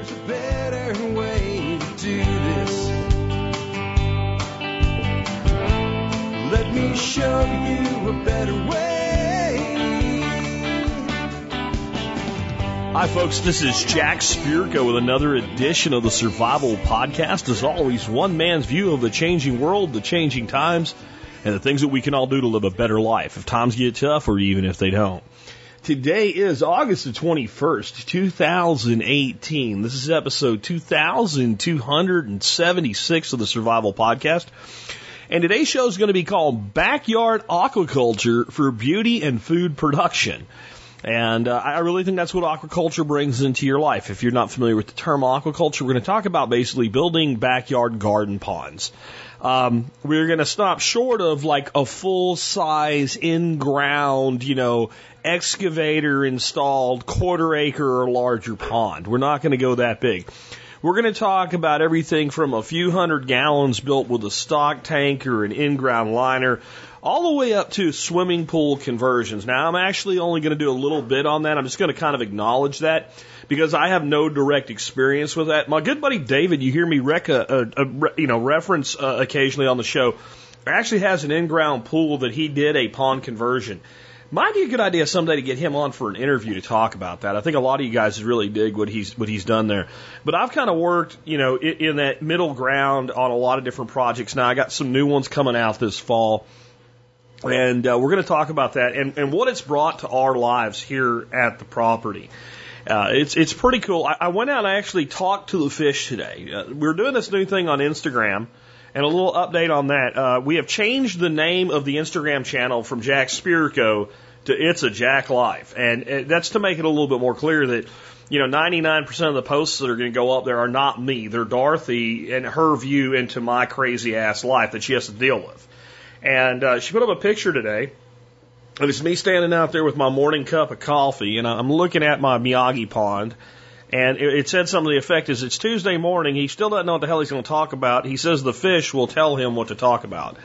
There's a better way to do this. Let me show you a better way. Hi, folks. This is Jack Spirko with another edition of the Survival Podcast. As always, one man's view of the changing world, the changing times, and the things that we can all do to live a better life if times get tough or even if they don't. Today is August the 21st, 2018. This is episode 2276 of the Survival Podcast. And today's show is going to be called Backyard Aquaculture for Beauty and Food Production. And uh, I really think that's what aquaculture brings into your life. If you're not familiar with the term aquaculture, we're going to talk about basically building backyard garden ponds. Um, we're going to stop short of like a full size in ground, you know, excavator installed quarter acre or larger pond. We're not going to go that big. We're going to talk about everything from a few hundred gallons built with a stock tank or an in ground liner all the way up to swimming pool conversions. Now, I'm actually only going to do a little bit on that. I'm just going to kind of acknowledge that because I have no direct experience with that. My good buddy David, you hear me rec a, a, a you know reference uh, occasionally on the show, actually has an in-ground pool that he did a pond conversion. Might be a good idea someday to get him on for an interview to talk about that. I think a lot of you guys really dig what he's what he's done there. But I've kind of worked, you know, in, in that middle ground on a lot of different projects. Now I got some new ones coming out this fall and uh, we're going to talk about that and, and what it's brought to our lives here at the property. Uh, it's it's pretty cool. I, I went out and I actually talked to the fish today. Uh, we're doing this new thing on Instagram, and a little update on that. Uh, we have changed the name of the Instagram channel from Jack Spirko to It's a Jack Life, and uh, that's to make it a little bit more clear that you know 99% of the posts that are going to go up there are not me. They're Dorothy and her view into my crazy ass life that she has to deal with. And uh, she put up a picture today. It was me standing out there with my morning cup of coffee, and I'm looking at my Miyagi pond. And it, it said something to the effect is it's Tuesday morning. He still doesn't know what the hell he's going to talk about. He says the fish will tell him what to talk about.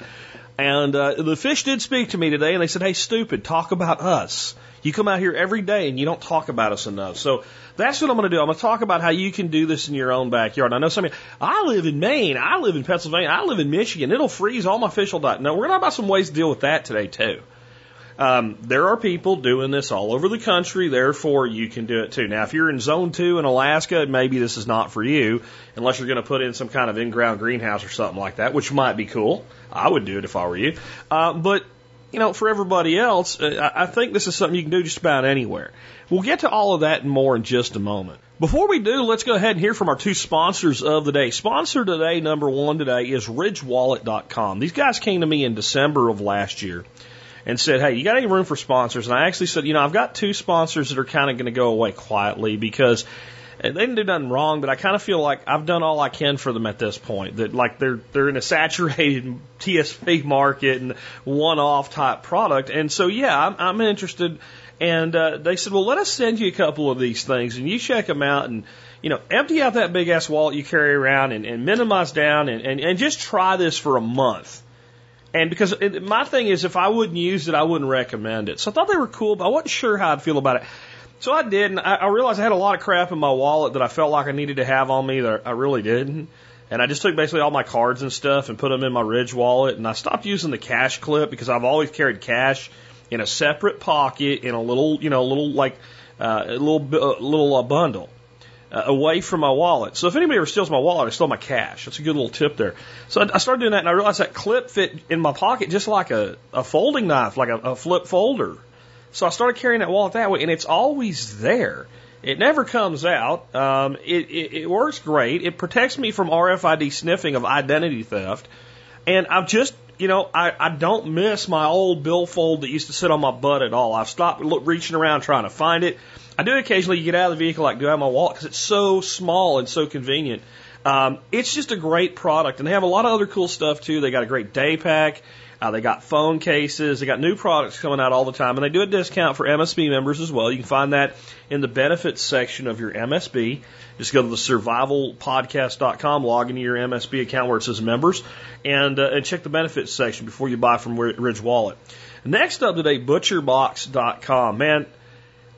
And uh, the fish did speak to me today, and they said, "Hey, stupid, talk about us. You come out here every day, and you don't talk about us enough." So that's what I'm going to do. I'm going to talk about how you can do this in your own backyard. I know some of you, I live in Maine, I live in Pennsylvania, I live in Michigan. It'll freeze, all my fish will die. No, we're going to talk about some ways to deal with that today too. Um, there are people doing this all over the country, therefore you can do it too. Now, if you're in zone two in Alaska, maybe this is not for you, unless you're going to put in some kind of in-ground greenhouse or something like that, which might be cool. I would do it if I were you. Uh, but you know, for everybody else, uh, I think this is something you can do just about anywhere. We'll get to all of that and more in just a moment. Before we do, let's go ahead and hear from our two sponsors of the day. Sponsor today, number one today, is RidgeWallet.com. These guys came to me in December of last year and said, Hey, you got any room for sponsors? And I actually said, You know, I've got two sponsors that are kind of going to go away quietly because they didn't do nothing wrong, but I kind of feel like I've done all I can for them at this point. That like they're they're in a saturated TSP market and one-off type product, and so yeah, I'm, I'm interested. And uh, they said, well, let us send you a couple of these things, and you check them out, and you know, empty out that big ass wallet you carry around, and, and minimize down, and, and and just try this for a month. And because it, my thing is, if I wouldn't use it, I wouldn't recommend it. So I thought they were cool, but I wasn't sure how I'd feel about it. So I did, and I, I realized I had a lot of crap in my wallet that I felt like I needed to have on me that I really didn't. And I just took basically all my cards and stuff and put them in my Ridge wallet. And I stopped using the cash clip because I've always carried cash in a separate pocket in a little, you know, a little like uh, a little uh, little uh, bundle uh, away from my wallet. So if anybody ever steals my wallet, I steal my cash. That's a good little tip there. So I, I started doing that, and I realized that clip fit in my pocket just like a, a folding knife, like a, a flip folder. So I started carrying that wallet that way, and it's always there. It never comes out. Um, it, it, it works great. It protects me from RFID sniffing of identity theft. And I've just, you know, I, I don't miss my old billfold that used to sit on my butt at all. I've stopped look, reaching around trying to find it. I do occasionally get out of the vehicle, like, I have my wallet? Because it's so small and so convenient. Um, it's just a great product, and they have a lot of other cool stuff too. They got a great day pack. Uh, they got phone cases. They got new products coming out all the time, and they do a discount for MSB members as well. You can find that in the benefits section of your MSB. Just go to the survivalpodcast.com, log into your MSB account where it says members, and uh, and check the benefits section before you buy from Ridge Wallet. Next up today, butcherbox.com. Man,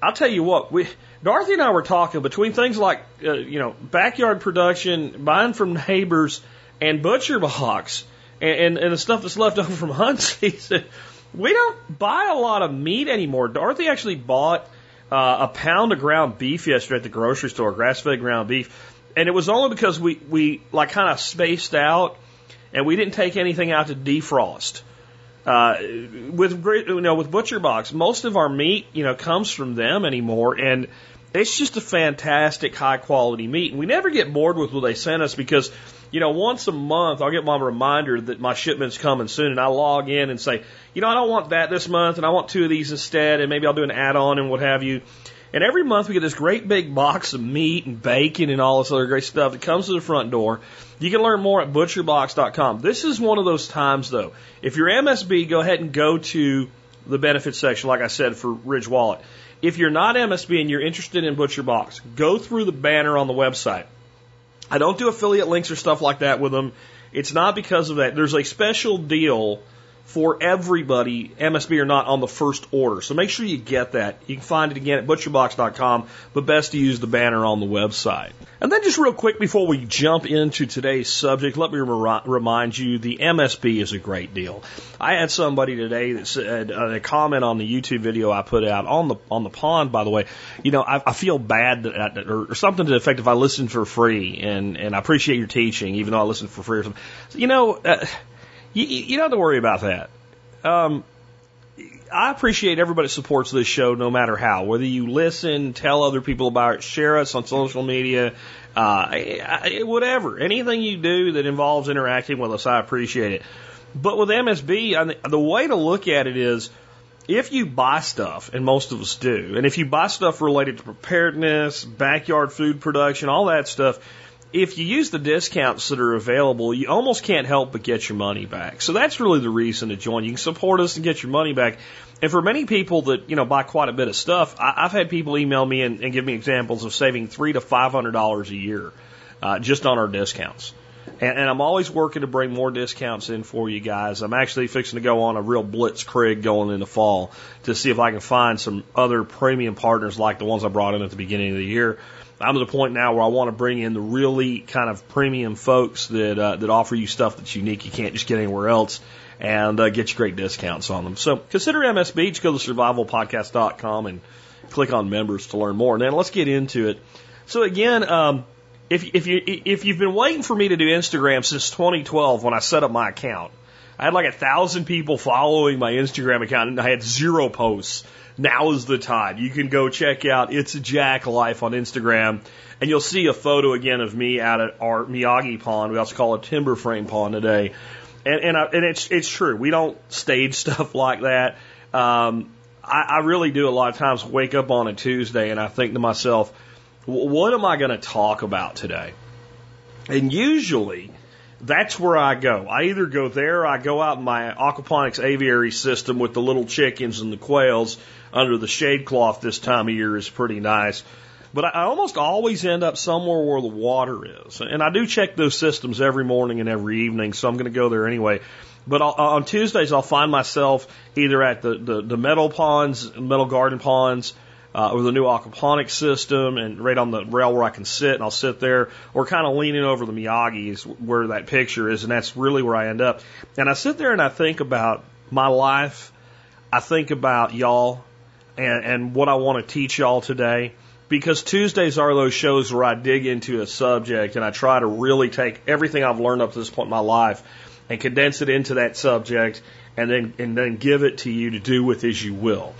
I'll tell you what, we Dorothy and I were talking between things like, uh, you know, backyard production, buying from neighbors, and butcher box, and, and, and the stuff that's left over from hunt season. We don't buy a lot of meat anymore. Dorothy actually bought uh, a pound of ground beef yesterday at the grocery store, grass fed ground beef, and it was only because we we like kind of spaced out, and we didn't take anything out to defrost. Uh, with you know with Butcher Box, most of our meat you know comes from them anymore, and it's just a fantastic high quality meat. And we never get bored with what they send us because you know once a month I'll get my reminder that my shipment's coming soon, and I log in and say, you know I don't want that this month, and I want two of these instead, and maybe I'll do an add on and what have you. And every month we get this great big box of meat and bacon and all this other great stuff that comes to the front door. You can learn more at butcherbox.com. This is one of those times though. If you're MSB, go ahead and go to the benefits section, like I said, for Ridge Wallet. If you're not MSB and you're interested in ButcherBox, go through the banner on the website. I don't do affiliate links or stuff like that with them. It's not because of that. There's a special deal for everybody, MSB or not, on the first order. So make sure you get that. You can find it again at butcherbox.com, but best to use the banner on the website. And then just real quick before we jump into today's subject, let me remind you the MSB is a great deal. I had somebody today that said uh, a comment on the YouTube video I put out on the on the pond. By the way, you know I, I feel bad that or, or something to the effect if I listen for free and and I appreciate your teaching even though I listen for free or something. You know. Uh, you, you don't have to worry about that. Um, I appreciate everybody supports this show no matter how. Whether you listen, tell other people about it, share us on social media, uh, whatever. Anything you do that involves interacting with us, I appreciate it. But with MSB, the way to look at it is if you buy stuff, and most of us do, and if you buy stuff related to preparedness, backyard food production, all that stuff, if you use the discounts that are available, you almost can't help but get your money back. So that's really the reason to join. You can support us and get your money back. And for many people that you know buy quite a bit of stuff, I, have had people email me and, and, give me examples of saving three to five hundred dollars a year uh, just on our discounts. And, and I'm always working to bring more discounts in for you guys. I'm actually fixing to go on a real blitzkrieg going in the fall to see if I can find some other premium partners like the ones I brought in at the beginning of the year I'm to the point now where I want to bring in the really kind of premium folks that uh, that offer you stuff that's unique you can't just get anywhere else and uh, get you great discounts on them. So consider MSB. Just go to survivalpodcast.com and click on members to learn more. Then let's get into it. So again, um, if if you if you've been waiting for me to do Instagram since 2012 when I set up my account, I had like a thousand people following my Instagram account and I had zero posts now is the time. You can go check out It's Jack Life on Instagram, and you'll see a photo again of me out at our Miyagi pond. We also call it Timber Frame Pond today. And, and, I, and it's, it's true. We don't stage stuff like that. Um, I, I really do a lot of times wake up on a Tuesday and I think to myself, what am I going to talk about today? And usually, that's where I go. I either go there, I go out in my aquaponics aviary system with the little chickens and the quails under the shade cloth this time of year is pretty nice. But I almost always end up somewhere where the water is. And I do check those systems every morning and every evening, so I'm going to go there anyway. But I'll, on Tuesdays, I'll find myself either at the, the, the metal ponds, metal garden ponds, uh, with a new aquaponics system and right on the rail where I can sit and I'll sit there or kind of leaning over the Miyagi's where that picture is and that's really where I end up. And I sit there and I think about my life. I think about y'all and, and what I want to teach y'all today because Tuesdays are those shows where I dig into a subject and I try to really take everything I've learned up to this point in my life and condense it into that subject and then and then give it to you to do with as you will.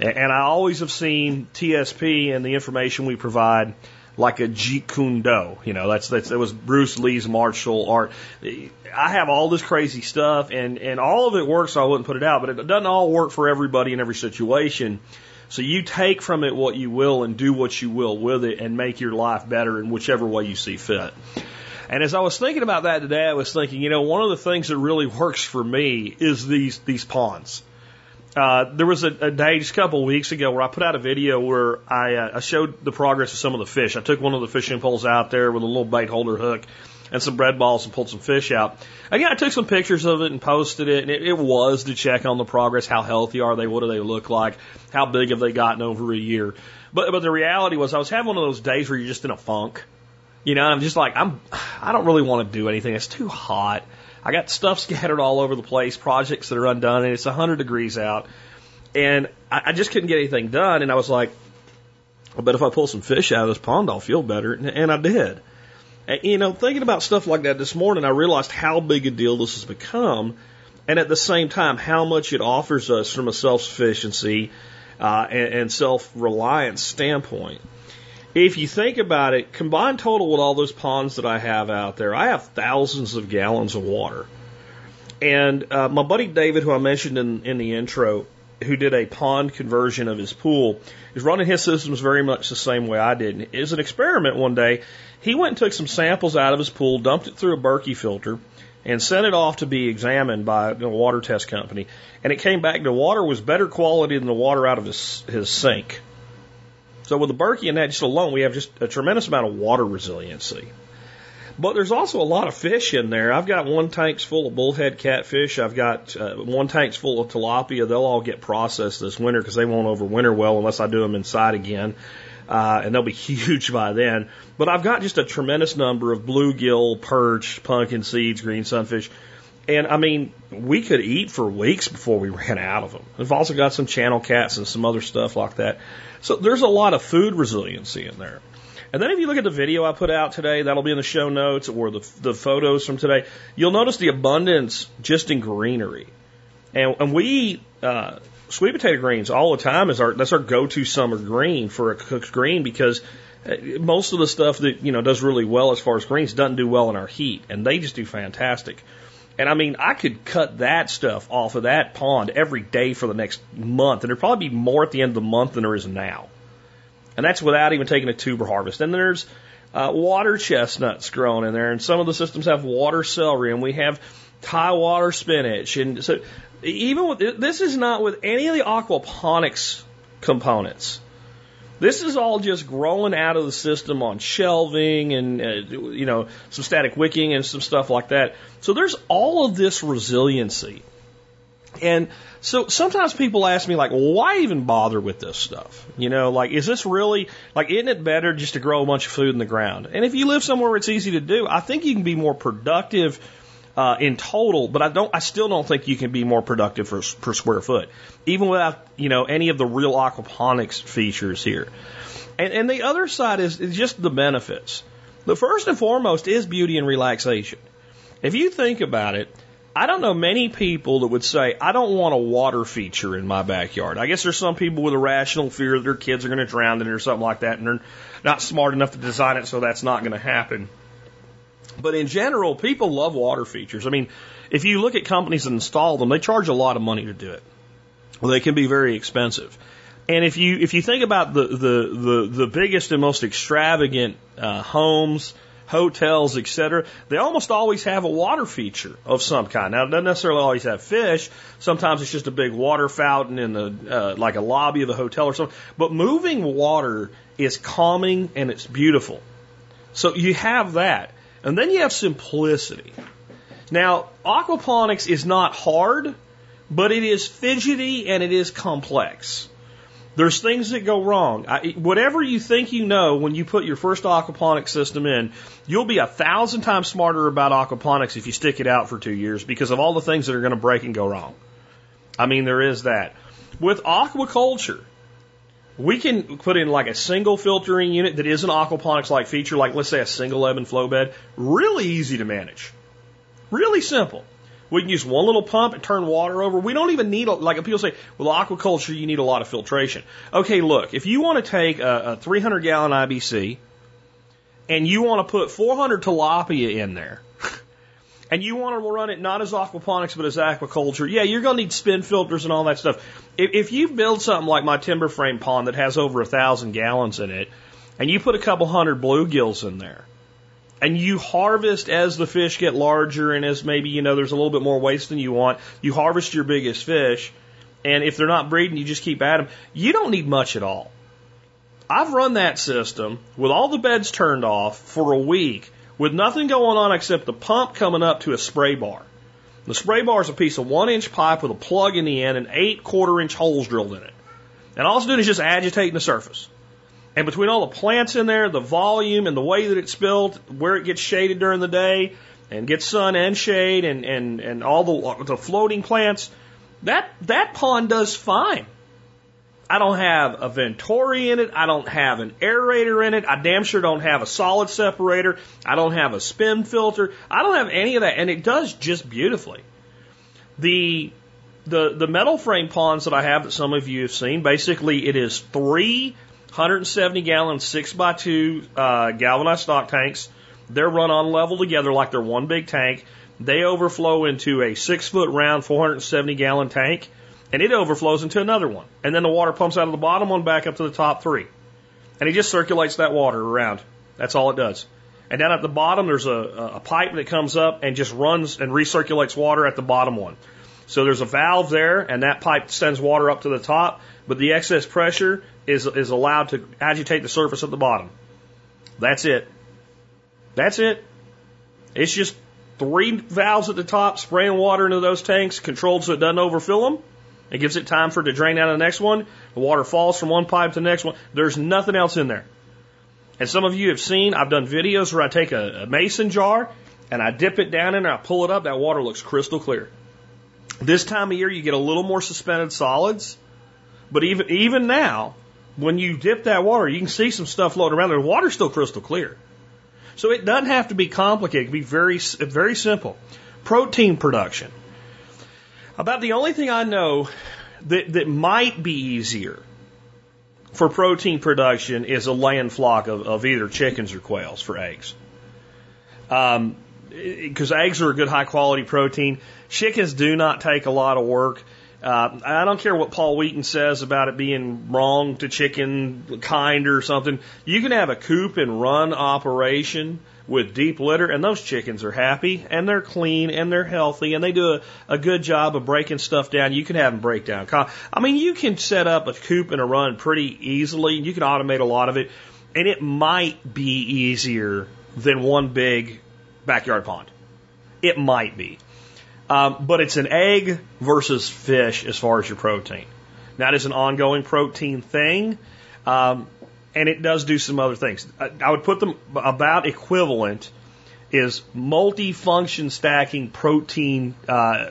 And I always have seen TSP and the information we provide like a Jeet Kune Do. You know, that's, that's, that was Bruce Lee's martial art. I have all this crazy stuff and, and all of it works, so I wouldn't put it out, but it doesn't all work for everybody in every situation. So you take from it what you will and do what you will with it and make your life better in whichever way you see fit. And as I was thinking about that today, I was thinking, you know, one of the things that really works for me is these, these ponds. Uh, there was a, a, day just a couple of weeks ago where I put out a video where I, uh, I showed the progress of some of the fish. I took one of the fishing poles out there with a little bait holder hook. and some bread balls and pulled some fish out. Again, I took some pictures of it and posted it, and it, it was to check on the progress. How healthy are they? What do they look like? How big have they gotten over a year? But but the reality was, I was having one of those days where you're just in a funk. You know, I'm just like I'm. I don't really want to do anything. It's too hot. I got stuff scattered all over the place, projects that are undone, and it's 100 degrees out. And I, I just couldn't get anything done. And I was like, I bet if I pull some fish out of this pond, I'll feel better. And, and I did. And, you know, thinking about stuff like that this morning, I realized how big a deal this has become. And at the same time, how much it offers us from a self sufficiency uh, and, and self reliance standpoint. If you think about it, combined total with all those ponds that I have out there, I have thousands of gallons of water. And uh, my buddy David, who I mentioned in, in the intro, who did a pond conversion of his pool, is running his systems very much the same way I did. And as an experiment one day, he went and took some samples out of his pool, dumped it through a Berkey filter, and sent it off to be examined by a water test company. And it came back the water was better quality than the water out of his, his sink. So with the Berkey and that just alone, we have just a tremendous amount of water resiliency. But there's also a lot of fish in there. I've got one tank's full of bullhead catfish. I've got uh, one tank's full of tilapia. They'll all get processed this winter because they won't overwinter well unless I do them inside again. Uh, and they'll be huge by then. But I've got just a tremendous number of bluegill, perch, pumpkin seeds, green sunfish. And I mean, we could eat for weeks before we ran out of them. We've also got some channel cats and some other stuff like that. So there's a lot of food resiliency in there. And then if you look at the video I put out today, that'll be in the show notes or the, the photos from today, you'll notice the abundance just in greenery. And, and we eat uh, sweet potato greens all the time. Is our that's our go-to summer green for a cooked green because uh, most of the stuff that you know does really well as far as greens doesn't do well in our heat, and they just do fantastic. And I mean, I could cut that stuff off of that pond every day for the next month, and there'd probably be more at the end of the month than there is now. And that's without even taking a tuber harvest. And there's uh, water chestnuts growing in there, and some of the systems have water celery, and we have Thai water spinach. And so, even with this is not with any of the aquaponics components. This is all just growing out of the system on shelving and, uh, you know, some static wicking and some stuff like that. So there's all of this resiliency. And so sometimes people ask me, like, why even bother with this stuff? You know, like, is this really, like, isn't it better just to grow a bunch of food in the ground? And if you live somewhere where it's easy to do, I think you can be more productive uh, in total, but I don't. I still don't think you can be more productive for, per square foot, even without you know any of the real aquaponics features here. And, and the other side is, is just the benefits. The first and foremost is beauty and relaxation. If you think about it, I don't know many people that would say, I don't want a water feature in my backyard. I guess there's some people with a rational fear that their kids are going to drown in it or something like that, and they're not smart enough to design it, so that's not going to happen. But in general, people love water features. I mean, if you look at companies that install them, they charge a lot of money to do it. Well, they can be very expensive. And if you if you think about the the the, the biggest and most extravagant uh, homes, hotels, etc., they almost always have a water feature of some kind. Now, it doesn't necessarily always have fish. Sometimes it's just a big water fountain in the uh, like a lobby of a hotel or something. But moving water is calming and it's beautiful. So you have that. And then you have simplicity. Now, aquaponics is not hard, but it is fidgety and it is complex. There's things that go wrong. I, whatever you think you know when you put your first aquaponics system in, you'll be a thousand times smarter about aquaponics if you stick it out for two years because of all the things that are going to break and go wrong. I mean, there is that. With aquaculture, we can put in like a single filtering unit that is an aquaponics like feature, like let's say a single ebb and flow bed. Really easy to manage. Really simple. We can use one little pump and turn water over. We don't even need, a, like people say, well, aquaculture, you need a lot of filtration. Okay, look, if you want to take a, a 300 gallon IBC and you want to put 400 tilapia in there, and you want to run it not as aquaponics but as aquaculture, yeah, you're going to need spin filters and all that stuff. If, if you build something like my timber frame pond that has over a thousand gallons in it, and you put a couple hundred bluegills in there, and you harvest as the fish get larger and as maybe you know there's a little bit more waste than you want, you harvest your biggest fish, and if they're not breeding, you just keep at them. You don't need much at all. I've run that system with all the beds turned off for a week with nothing going on except the pump coming up to a spray bar. The spray bar is a piece of one inch pipe with a plug in the end and eight quarter inch holes drilled in it. And all it's doing is just agitating the surface. And between all the plants in there, the volume and the way that it's built, where it gets shaded during the day and gets sun and shade and, and, and all the, the floating plants, that, that pond does fine. I don't have a Venturi in it. I don't have an aerator in it. I damn sure don't have a solid separator. I don't have a spin filter. I don't have any of that. And it does just beautifully. The, the, the metal frame ponds that I have that some of you have seen, basically it is three 170 gallon 6 by 2 uh, galvanized stock tanks. They're run on level together like they're one big tank. They overflow into a six foot round 470 gallon tank and it overflows into another one. And then the water pumps out of the bottom one back up to the top three. And it just circulates that water around. That's all it does. And down at the bottom, there's a, a pipe that comes up and just runs and recirculates water at the bottom one. So there's a valve there, and that pipe sends water up to the top, but the excess pressure is, is allowed to agitate the surface at the bottom. That's it. That's it. It's just three valves at the top, spraying water into those tanks, controlled so it doesn't overfill them. It gives it time for it to drain out of the next one. The water falls from one pipe to the next one. There's nothing else in there. And some of you have seen, I've done videos where I take a, a mason jar and I dip it down in and I pull it up. That water looks crystal clear. This time of year, you get a little more suspended solids. But even, even now, when you dip that water, you can see some stuff floating around there. The water's still crystal clear. So it doesn't have to be complicated. It can be very, very simple. Protein production. About the only thing I know that, that might be easier for protein production is a laying flock of, of either chickens or quails for eggs. Um, because eggs are a good high quality protein. Chickens do not take a lot of work. Uh, I don't care what Paul Wheaton says about it being wrong to chicken kind or something. You can have a coop and run operation with deep litter, and those chickens are happy and they're clean and they're healthy and they do a, a good job of breaking stuff down. You can have them break down. I mean, you can set up a coop and a run pretty easily. You can automate a lot of it, and it might be easier than one big backyard pond. It might be. Um, but it's an egg versus fish as far as your protein. That is an ongoing protein thing. Um, and it does do some other things. I, I would put them about equivalent is multi-function stacking protein uh,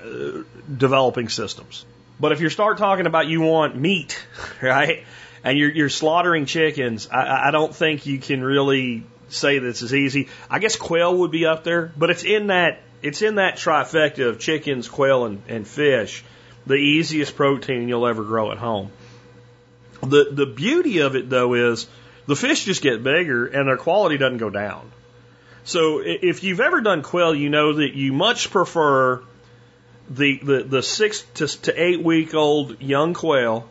developing systems. But if you start talking about you want meat, right, and you're, you're slaughtering chickens, I, I don't think you can really say this is easy. I guess quail would be up there, but it's in that it's in that trifecta of chickens, quail, and, and fish, the easiest protein you'll ever grow at home. The the beauty of it though is the fish just get bigger and their quality doesn't go down. So if you've ever done quail, you know that you much prefer the the, the six to, to eight week old young quail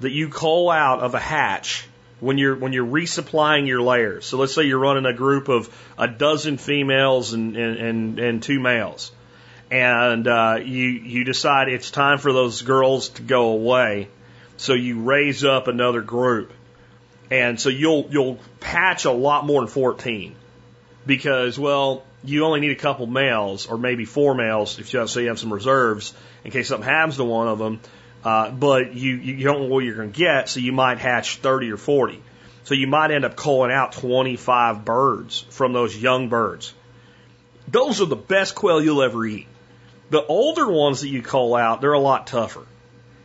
that you cull out of a hatch when you're when you're resupplying your layers. So let's say you're running a group of a dozen females and and and, and two males, and uh, you you decide it's time for those girls to go away. So you raise up another group. And so you'll you'll patch a lot more than 14 because well you only need a couple males or maybe four males if you have, so you have some reserves in case something happens to one of them. Uh, but you you don't know what you're going to get, so you might hatch 30 or 40. So you might end up culling out 25 birds from those young birds. Those are the best quail you'll ever eat. The older ones that you cull out, they're a lot tougher.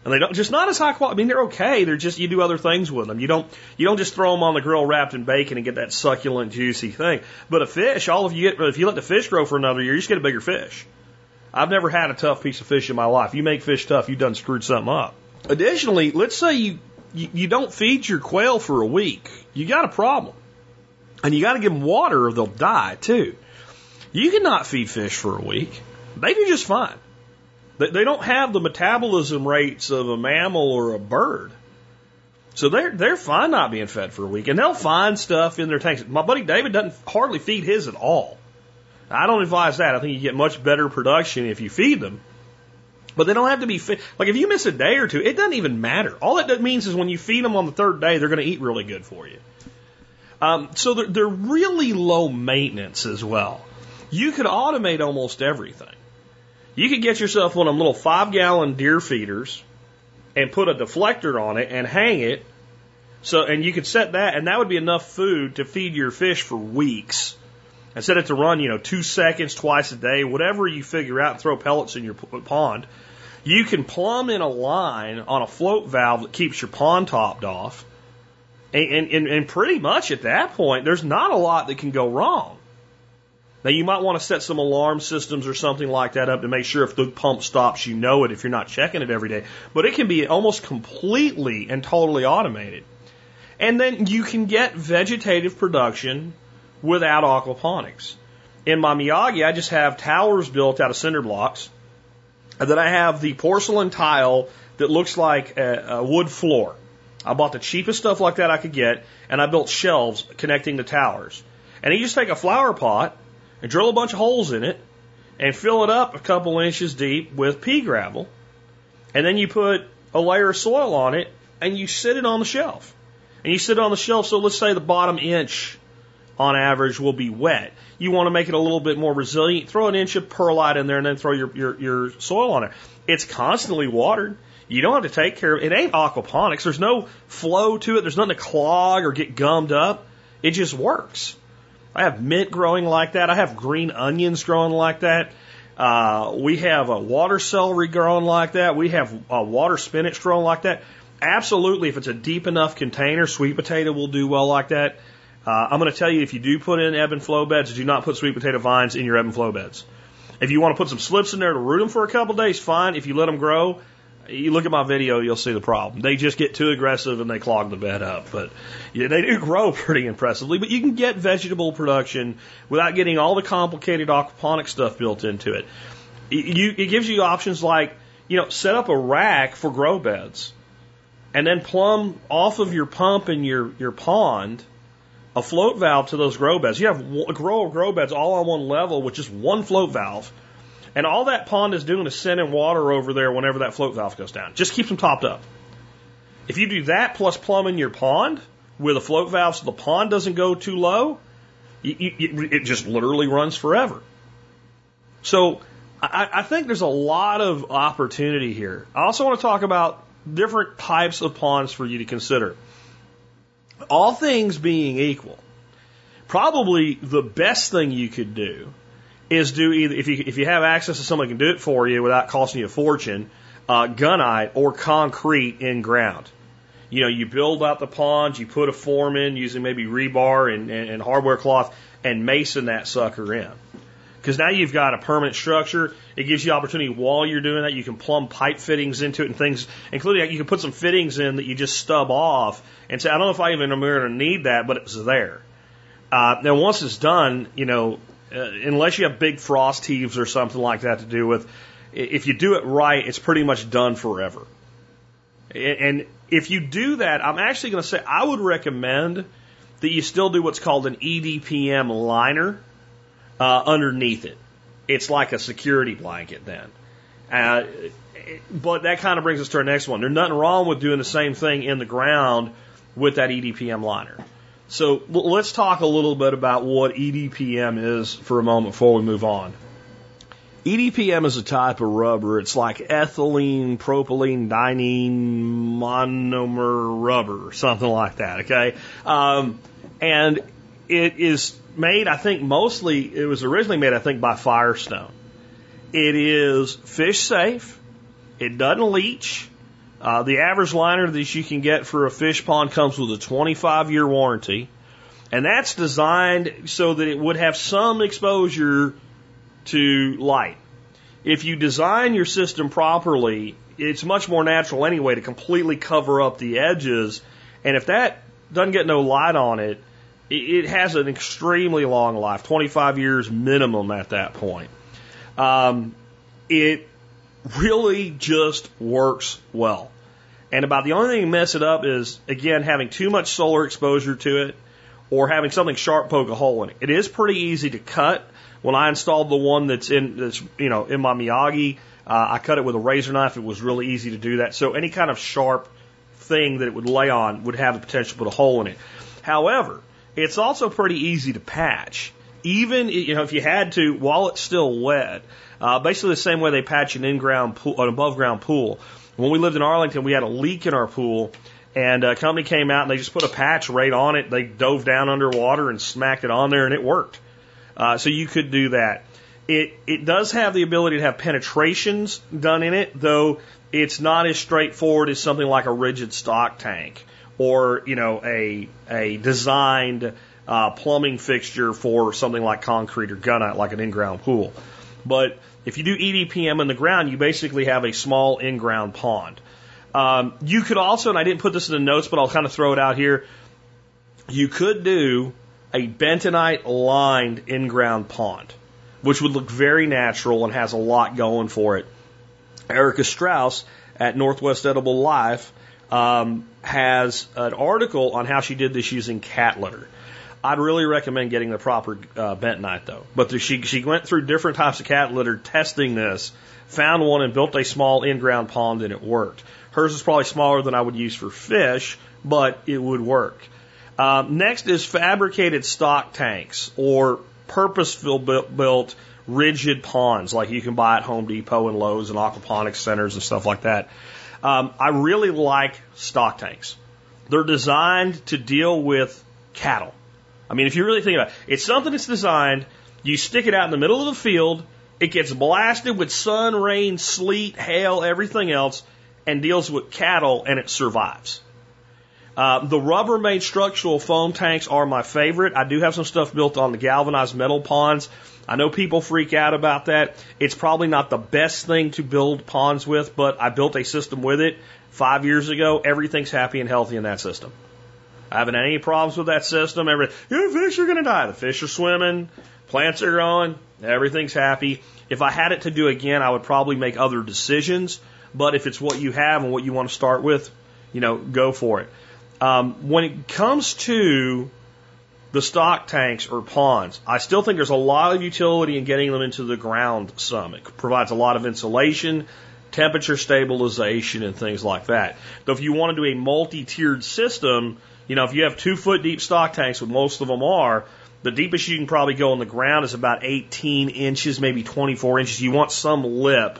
And they don't just not as high quality. I mean, they're okay. They're just you do other things with them. You don't you don't just throw them on the grill wrapped in bacon and get that succulent, juicy thing. But a fish, all of you get if you let the fish grow for another year, you just get a bigger fish. I've never had a tough piece of fish in my life. You make fish tough, you done screwed something up. Additionally, let's say you you, you don't feed your quail for a week, you got a problem, and you got to give them water or they'll die too. You cannot feed fish for a week; they do just fine. They, they don't have the metabolism rates of a mammal or a bird. So they're they're fine not being fed for a week, and they'll find stuff in their tanks. My buddy David doesn't hardly feed his at all. I don't advise that. I think you get much better production if you feed them. But they don't have to be fed. Like if you miss a day or two, it doesn't even matter. All it means is when you feed them on the third day, they're going to eat really good for you. Um, so they're, they're really low maintenance as well. You could automate almost everything. You could get yourself one of them little five gallon deer feeders and put a deflector on it and hang it. So, and you could set that, and that would be enough food to feed your fish for weeks. And set it to run, you know, two seconds twice a day, whatever you figure out, and throw pellets in your pond. You can plumb in a line on a float valve that keeps your pond topped off. And, and, and pretty much at that point, there's not a lot that can go wrong. Now you might want to set some alarm systems or something like that up to make sure if the pump stops, you know it if you're not checking it every day. But it can be almost completely and totally automated. And then you can get vegetative production without aquaponics. In my Miyagi, I just have towers built out of cinder blocks. And then I have the porcelain tile that looks like a, a wood floor. I bought the cheapest stuff like that I could get, and I built shelves connecting the towers. And you just take a flower pot and drill a bunch of holes in it and fill it up a couple inches deep with pea gravel. And then you put a layer of soil on it and you sit it on the shelf. And you sit it on the shelf, so let's say the bottom inch on average will be wet. You want to make it a little bit more resilient, throw an inch of perlite in there and then throw your, your, your soil on it. It's constantly watered. You don't have to take care of it. It ain't aquaponics. There's no flow to it. There's nothing to clog or get gummed up. It just works. I have mint growing like that. I have green onions growing like that. Uh, we have a water celery growing like that. We have a water spinach growing like that. Absolutely, if it's a deep enough container, sweet potato will do well like that. Uh, I'm going to tell you if you do put in ebb and flow beds, do not put sweet potato vines in your ebb and flow beds. If you want to put some slips in there to root them for a couple days, fine. If you let them grow, you look at my video, you'll see the problem. They just get too aggressive and they clog the bed up. But yeah, they do grow pretty impressively. But you can get vegetable production without getting all the complicated aquaponic stuff built into it. You, it gives you options like, you know, set up a rack for grow beds and then plumb off of your pump in your, your pond a float valve to those grow beds. You have a grow grow beds all on one level with just one float valve and all that pond is doing is sending water over there whenever that float valve goes down. Just keeps them topped up. If you do that plus plumbing your pond with a float valve so the pond doesn't go too low, it just literally runs forever. So I, I think there's a lot of opportunity here. I also want to talk about different types of ponds for you to consider. All things being equal, probably the best thing you could do is do either if you if you have access to someone who can do it for you without costing you a fortune, uh, gunite or concrete in ground. You know, you build out the pond, you put a form in using maybe rebar and, and, and hardware cloth, and mason that sucker in. Because now you've got a permanent structure. It gives you opportunity while you're doing that. You can plumb pipe fittings into it and things, including you can put some fittings in that you just stub off and say, I don't know if I even am going to need that, but it's there. Uh, now, once it's done, you know, uh, unless you have big frost heaves or something like that to do with, if you do it right, it's pretty much done forever. And if you do that, I'm actually going to say I would recommend that you still do what's called an EDPM liner uh, underneath it. It's like a security blanket then. Uh, but that kind of brings us to our next one. There's nothing wrong with doing the same thing in the ground with that EDPM liner. So let's talk a little bit about what EDPM is for a moment before we move on. EDPM is a type of rubber. It's like ethylene, propylene, diene monomer rubber, something like that. Okay, um, and it is made. I think mostly it was originally made. I think by Firestone. It is fish safe. It doesn't leach. Uh, the average liner that you can get for a fish pond comes with a 25 year warranty. And that's designed so that it would have some exposure to light. If you design your system properly, it's much more natural anyway to completely cover up the edges. And if that doesn't get no light on it, it has an extremely long life 25 years minimum at that point. Um, it really just works well. And about the only thing that mess it up is, again, having too much solar exposure to it or having something sharp poke a hole in it. It is pretty easy to cut. When I installed the one that's in, that's, you know, in my Miyagi, uh, I cut it with a razor knife. It was really easy to do that. So any kind of sharp thing that it would lay on would have the potential to put a hole in it. However, It's also pretty easy to patch. Even you know if you had to while it's still wet, uh, basically the same way they patch an in-ground pool, an above-ground pool. When we lived in Arlington, we had a leak in our pool, and a company came out and they just put a patch right on it. They dove down underwater and smacked it on there, and it worked. Uh, so you could do that. It it does have the ability to have penetrations done in it, though it's not as straightforward as something like a rigid stock tank or you know a a designed uh, plumbing fixture for something like concrete or gunite, like an in-ground pool. But if you do EDPM in the ground, you basically have a small in-ground pond. Um, you could also, and I didn't put this in the notes, but I'll kind of throw it out here. You could do a bentonite lined in-ground pond, which would look very natural and has a lot going for it. Erica Strauss at Northwest Edible Life um, has an article on how she did this using cat litter. I'd really recommend getting the proper uh, bentonite though. But the, she she went through different types of cat litter testing this, found one and built a small in-ground pond and it worked. Hers is probably smaller than I would use for fish, but it would work. Um, next is fabricated stock tanks or purpose-built built rigid ponds like you can buy at Home Depot and Lowe's and aquaponics centers and stuff like that. Um, I really like stock tanks. They're designed to deal with cattle. I mean, if you really think about it, it's something that's designed, you stick it out in the middle of the field, it gets blasted with sun, rain, sleet, hail, everything else, and deals with cattle, and it survives. Uh, the Rubbermaid structural foam tanks are my favorite. I do have some stuff built on the galvanized metal ponds. I know people freak out about that. It's probably not the best thing to build ponds with, but I built a system with it five years ago. Everything's happy and healthy in that system. I haven't had any problems with that system. Every your fish are going to die. The fish are swimming, plants are growing, everything's happy. If I had it to do again, I would probably make other decisions. But if it's what you have and what you want to start with, you know, go for it. Um, when it comes to the stock tanks or ponds, I still think there's a lot of utility in getting them into the ground some. It provides a lot of insulation, temperature stabilization, and things like that. Though if you want to do a multi-tiered system, you know, if you have two foot deep stock tanks, what most of them are, the deepest you can probably go on the ground is about 18 inches, maybe 24 inches. You want some lip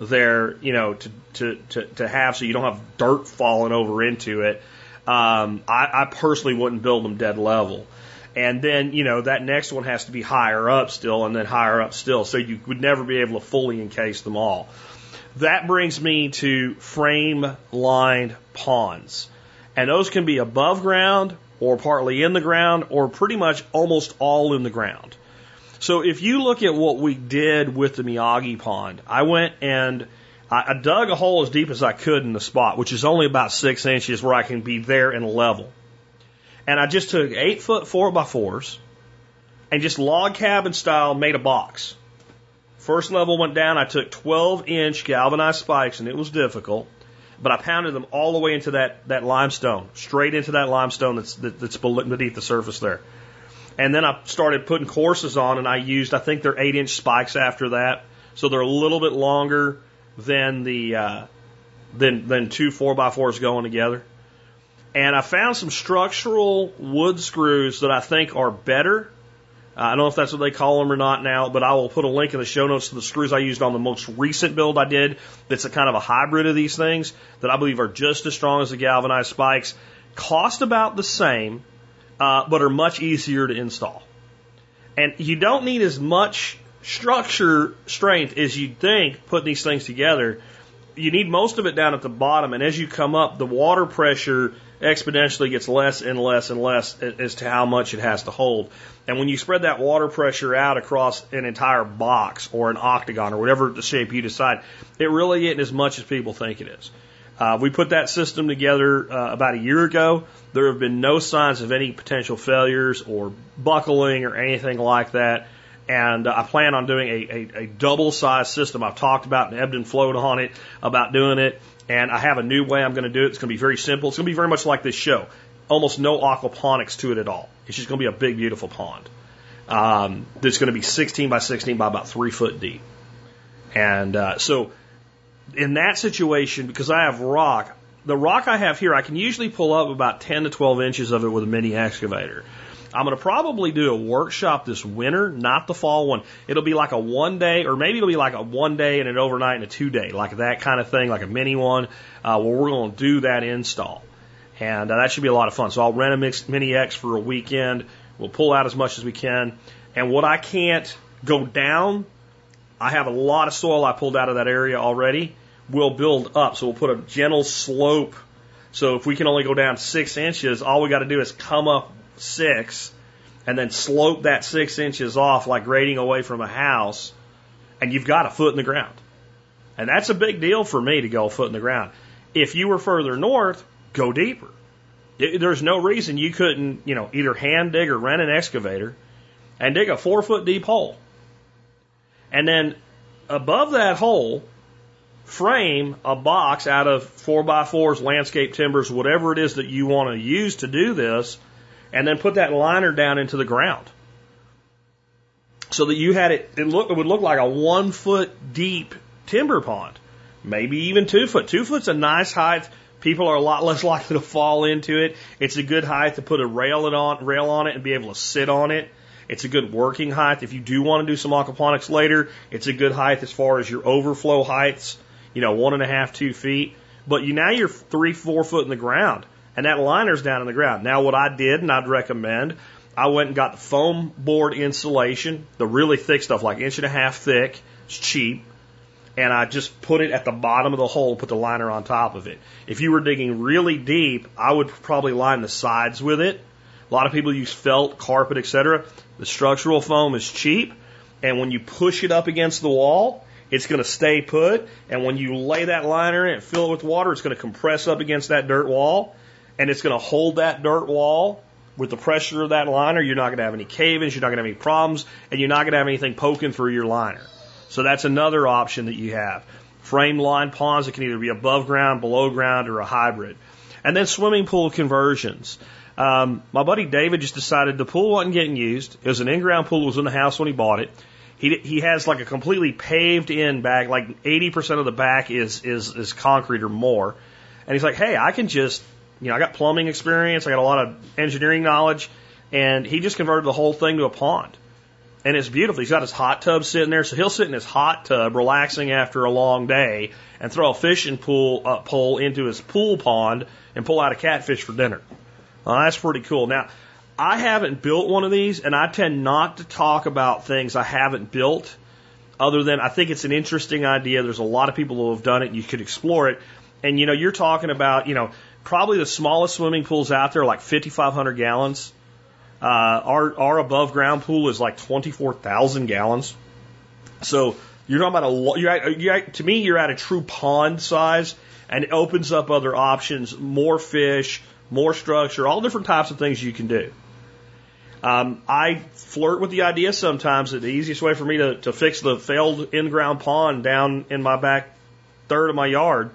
there, you know, to, to, to, to have so you don't have dirt falling over into it. Um, I, I personally wouldn't build them dead level. And then, you know, that next one has to be higher up still and then higher up still. So you would never be able to fully encase them all. That brings me to frame lined ponds. And those can be above ground or partly in the ground or pretty much almost all in the ground. So if you look at what we did with the Miyagi pond, I went and I, dug a hole as deep as I could in the spot, which is only about six inches where I can be there and level. And I just took eight foot four by fours and just log cabin style made a box. First level went down. I took 12 inch galvanized spikes and it was difficult, but I pounded them all the way into that, that limestone, straight into that limestone that's, that, that's beneath the surface there. And then I started putting courses on and I used, I think they're eight inch spikes after that. So they're a little bit longer than the uh, than than two four by fours going together. And I found some structural wood screws that I think are better. I don't know if that's what they call them or not now, but I will put a link in the show notes to the screws I used on the most recent build I did. That's a kind of a hybrid of these things that I believe are just as strong as the galvanized spikes. Cost about the same, uh, but are much easier to install. And you don't need as much structure strength as you'd think putting these things together. You need most of it down at the bottom, and as you come up, the water pressure exponentially gets less and less and less as to how much it has to hold. And when you spread that water pressure out across an entire box or an octagon or whatever the shape you decide, it really isn't as much as people think it is. Uh, we put that system together uh, about a year ago. There have been no signs of any potential failures or buckling or anything like that and uh, I plan on doing a, a, a double size system. I've talked about and ebbed and flowed on it about doing it, and I have a new way I'm going to do it. It's going to be very simple. It's going to be very much like this show. Almost no aquaponics to it at all. It's just going to be a big, beautiful pond. Um, that's going to be 16 by 16 by about three foot deep. And uh, so, in that situation, because I have rock, the rock I have here, I can usually pull up about 10 to 12 inches of it with a mini excavator. I'm going to probably do a workshop this winter, not the fall one. It'll be like a one day, or maybe it'll be like a one day and an overnight and a two day, like that kind of thing, like a mini one, uh, where we're going to do that install. And uh, that should be a lot of fun. So I'll rent a mix, Mini X for a weekend. We'll pull out as much as we can. And what I can't go down, I have a lot of soil I pulled out of that area already. We'll build up. So we'll put a gentle slope. So if we can only go down six inches, all we got to do is come up six and then slope that six inches off like grading away from a house, and you've got a foot in the ground. And that's a big deal for me to go a foot in the ground. If you were further north, go deeper. There's no reason you couldn't, you know, either hand dig or rent an excavator and dig a four foot deep hole. And then above that hole, frame a box out of four by fours, landscape timbers, whatever it is that you want to use to do this, and then put that liner down into the ground. So that you had it, it, look, it would look like a one foot deep timber pond, maybe even two foot. Two foot's a nice height. People are a lot less likely to fall into it. It's a good height to put a rail, on, rail on it and be able to sit on it. It's a good working height. If you do want to do some aquaponics later, it's a good height as far as your overflow heights, you know, one and a half, two feet. But you now you're three, four foot in the ground and that liner's down in the ground. Now, what I did, and I'd recommend, I went and got the foam board insulation, the really thick stuff, like inch and a half thick. It's cheap. And I just put it at the bottom of the hole, put the liner on top of it. If you were digging really deep, I would probably line the sides with it. A lot of people use felt, carpet, etc. The structural foam is cheap, and when you push it up against the wall, it's going to stay put. And when you lay that liner in and fill it with water, it's going to compress up against that dirt wall and it's going to hold that dirt wall with the pressure of that liner. You're not going to have any cave-ins, you're not going to have any problems, and you're not going to have anything poking through your liner. So that's another option that you have. Frame line ponds that can either be above ground, below ground, or a hybrid. And then swimming pool conversions. Um, my buddy David just decided the pool wasn't getting used. It was an in-ground pool. It was in the house when he bought it. He he has like a completely paved in back, like 80% of the back is is is concrete or more. And he's like, hey, I can just you know, I got plumbing experience, I got a lot of engineering knowledge, and he just converted the whole thing to a pond. And it's beautiful. He's got his hot tub sitting there, so he'll sit in his hot tub, relaxing after a long day, and throw a fishing pool uh, pole into his pool pond and pull out a catfish for dinner. Well, that's pretty cool. Now, I haven't built one of these, and I tend not to talk about things I haven't built, other than I think it's an interesting idea. There's a lot of people who have done it. You could explore it. And you know, you're talking about, you know, probably the smallest swimming pools out there, like 5,500 gallons. Uh, our our above ground pool is like 24,000 gallons. So you're talking about a you're, you're to me you're at a true pond size, and it opens up other options, more fish, more structure, all different types of things you can do. Um, I flirt with the idea sometimes that the easiest way for me to, to fix the failed in-ground pond down in my back third of my yard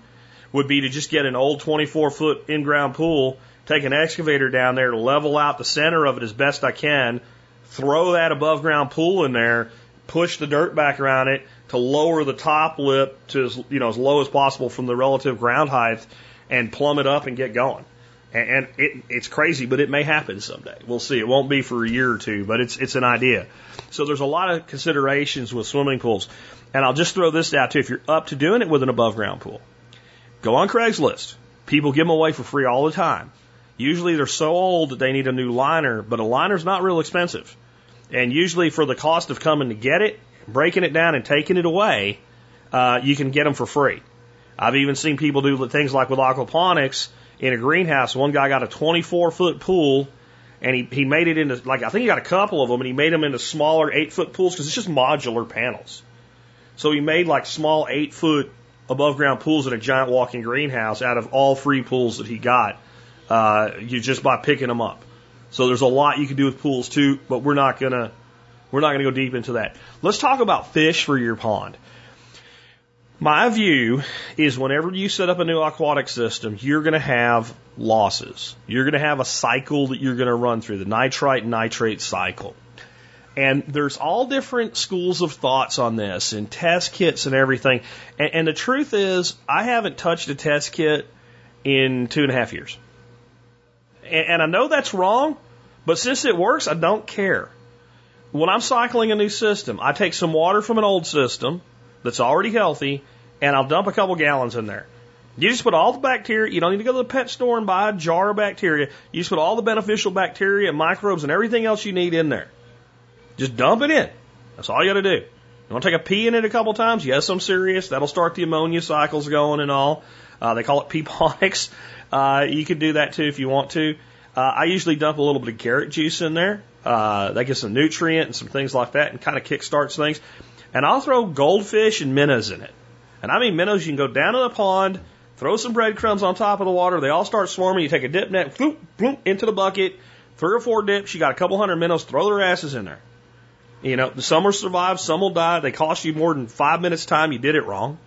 would be to just get an old 24 foot in ground pool, take an excavator down there, to level out the center of it as best I can, throw that above ground pool in there, push the dirt back around it to lower the top lip to as, you know, as low as possible from the relative ground height and plumb it up and get going. And it, it's crazy, but it may happen someday. We'll see. It won't be for a year or two, but it's, it's an idea. So there's a lot of considerations with swimming pools. And I'll just throw this out too. If you're up to doing it with an above ground pool, Go on Craigslist. People give them away for free all the time. Usually they're so old that they need a new liner, but a liner's not real expensive. And usually for the cost of coming to get it, breaking it down and taking it away, uh, you can get them for free. I've even seen people do things like with aquaponics in a greenhouse. One guy got a 24 foot pool and he, he made it into, like, I think he got a couple of them and he made them into smaller eight foot pools because it's just modular panels. So he made like small eight foot above ground pools in a giant walking greenhouse out of all free pools that he got. Uh, you just by picking them up. So there's a lot you can do with pools too, but we're not gonna we're not gonna go deep into that. Let's talk about fish for your pond. My view is whenever you set up a new aquatic system, you're going to have losses. You're going to have a cycle that you're going to run through, the nitrite nitrate cycle. And there's all different schools of thoughts on this and test kits and everything. And, and the truth is, I haven't touched a test kit in two and a half years. And, and I know that's wrong, But since it works, I don't care. When I'm cycling a new system, I take some water from an old system that's already healthy and I'll dump a couple gallons in there. You just put all the bacteria, you don't need to go to the pet store and buy a jar of bacteria. You just put all the beneficial bacteria and microbes and everything else you need in there. Just dump it in. That's all you got to do. You want to take a pee in it a couple times? Yes, I'm serious. That'll start the ammonia cycles going and all. Uh, they call it peaponics. Uh, you could do that too if you want to. Uh, I usually dump a little bit of carrot juice in there. Uh, that gets some nutrient and some things like that and kind of kickstarts things. And I'll throw goldfish and minnows in it. And I mean minnows, you can go down to the pond, throw some breadcrumbs on top of the water. They all start swarming. You take a dip net, floop, floop, into the bucket, three or four dips. You got a couple hundred minnows. Throw their asses in there. You know, some will survive, some will die. They cost you more than five minutes time. You did it wrong.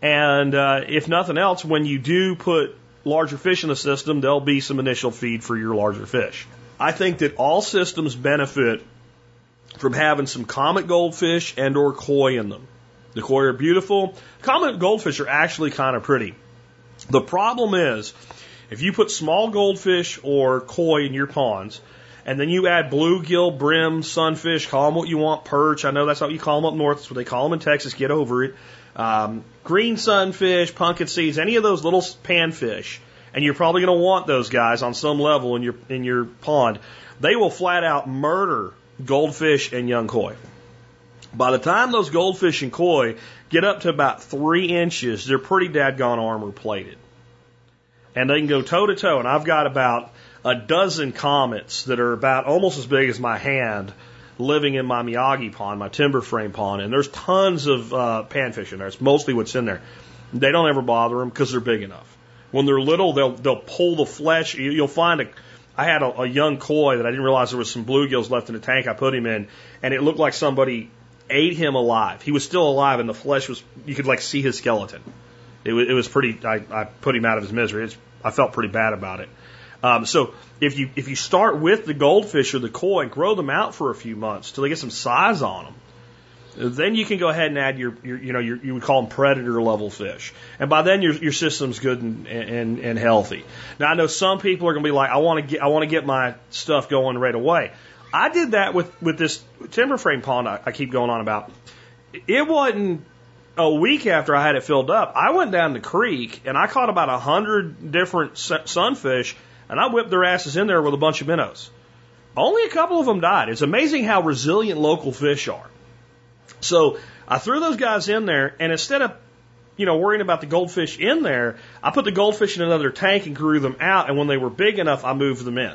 And uh, if nothing else, when you do put larger fish in the system, there'll be some initial feed for your larger fish. I think that all systems benefit from having some comet goldfish and or koi in them. The koi are beautiful. Comet goldfish are actually kind of pretty. The problem is, if you put small goldfish or koi in your ponds, and then you add bluegill, brim, sunfish, call them what you want, perch. I know that's what you call them up north. That's what they call them in Texas. Get over it. Um, green sunfish, pumpkin seeds, any of those little panfish, and you're probably going to want those guys on some level in your in your pond. They will flat out murder goldfish and young koi. By the time those goldfish and koi get up to about three inches, they're pretty dadgone armor plated. And they can go toe to toe. And I've got about a dozen comets that are about almost as big as my hand living in my Miyagi pond, my timber frame pond, and there's tons of uh, panfish in there. It's mostly what's in there. They don't ever bother them because they're big enough. When they're little, they'll they'll pull the flesh. You'll find a. I had a, a young koi that I didn't realize there was some bluegills left in the tank. I put him in, and it looked like somebody ate him alive. He was still alive, and the flesh was you could like see his skeleton. It was it was pretty. I, I put him out of his misery. It's, I felt pretty bad about it. Um, so if you if you start with the goldfish or the koi and grow them out for a few months till they get some size on them, then you can go ahead and add your, your you know your, you would call them predator level fish, and by then your your system's good and, and and healthy. Now I know some people are going to be like, I want to get I want to get my stuff going right away. I did that with with this timber frame pond I, I keep going on about. It wasn't a week after I had it filled up. I went down the creek and I caught about a hundred different sunfish and I whipped their asses in there with a bunch of minnows. Only a couple of them died. It's amazing how resilient local fish are. So I threw those guys in there, and instead of you know worrying about the goldfish in there, I put the goldfish in another tank and grew them out. And when they were big enough, I moved them in.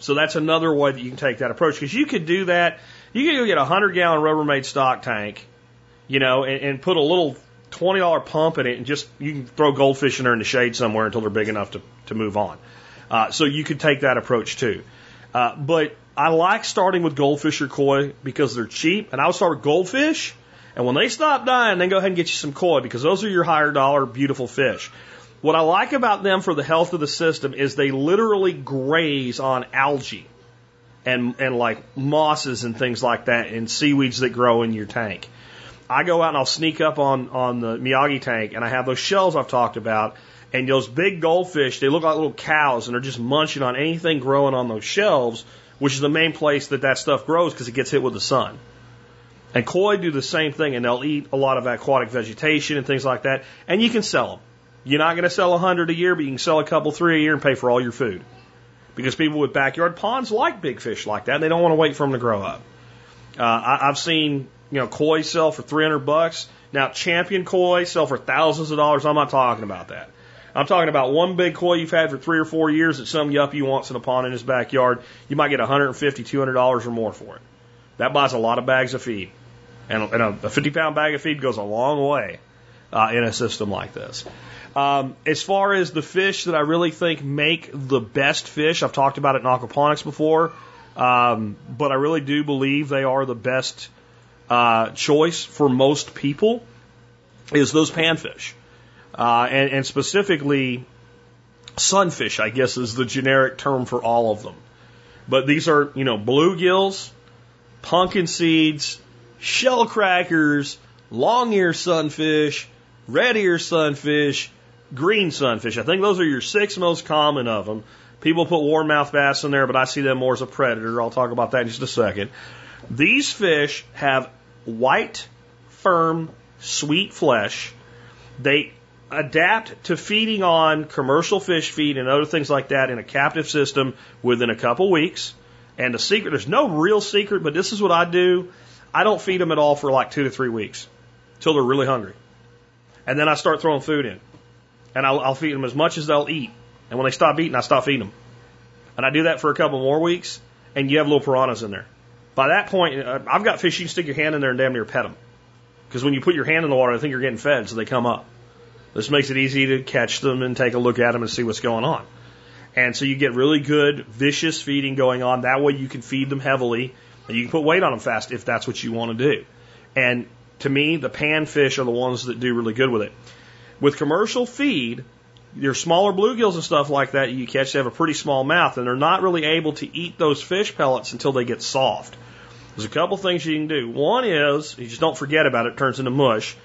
So that's another way that you can take that approach because you could do that. You could go get a hundred gallon Rubbermaid stock tank, you know, and, and put a little twenty dollar pump in it, and just you can throw goldfish in there in the shade somewhere until they're big enough to to move on. Uh, so you could take that approach too. Uh, but I like starting with goldfish or koi because they're cheap, and I would start with goldfish. And when they stop dying, then go ahead and get you some koi because those are your higher dollar, beautiful fish. What I like about them for the health of the system is they literally graze on algae and, and like mosses and things like that and seaweeds that grow in your tank. I go out and I'll sneak up on, on the Miyagi tank and I have those shells I've talked about and those big goldfish, they look like little cows and they're just munching on anything growing on those shelves, which is the main place that that stuff grows because it gets hit with the sun. And koi do the same thing and they'll eat a lot of aquatic vegetation and things like that. And you can sell them. You're not going to sell a hundred a year, but you can sell a couple, three a year and pay for all your food. Because people with backyard ponds like big fish like that. And they don't want to wait for them to grow up. Uh, I, I've seen, you know, koi sell for 300 bucks. Now, champion koi sell for thousands of dollars. I'm not talking about that. I'm talking about one big koi you've had for three or four years that some yuppie wants in a pond in his backyard. You might get 150, 200 dollars or more for it. That buys a lot of bags of feed, and, a, 50 pound bag of feed goes a long way uh, in a system like this. Um, as far as the fish that I really think make the best fish, I've talked about it in aquaponics before, um, but I really do believe they are the best uh, choice for most people. Is those panfish uh, and, and specifically sunfish, I guess is the generic term for all of them. But these are, you know, bluegills, pumpkin seeds, shell crackers, long ear sunfish, red ear sunfish, green sunfish. I think those are your six most common of them. People put warmouth bass in there, but I see them more as a predator. I'll talk about that in just a second. These fish have white, firm, sweet flesh. They adapt to feeding on commercial fish feed and other things like that in a captive system within a couple weeks. And the secret, there's no real secret, but this is what I do. I don't feed them at all for like two to three weeks until they're really hungry. And then I start throwing food in. And I'll, I'll feed them as much as they'll eat. And when they stop eating, I stop feeding them. And I do that for a couple more weeks, and you have little piranhas in there. By that point, uh, I've got fish you can stick your hand in there and damn near pet them. Because when you put your hand in the water, I think you're getting fed, so they come up. This makes it easy to catch them and take a look at them and see what's going on. And so you get really good, vicious feeding going on. That way you can feed them heavily and you can put weight on them fast if that's what you want to do. And to me, the panfish are the ones that do really good with it. With commercial feed, your smaller bluegills and stuff like that you catch, they have a pretty small mouth and they're not really able to eat those fish pellets until they get soft. There's a couple things you can do. One is, you just don't forget about it, it turns into mush.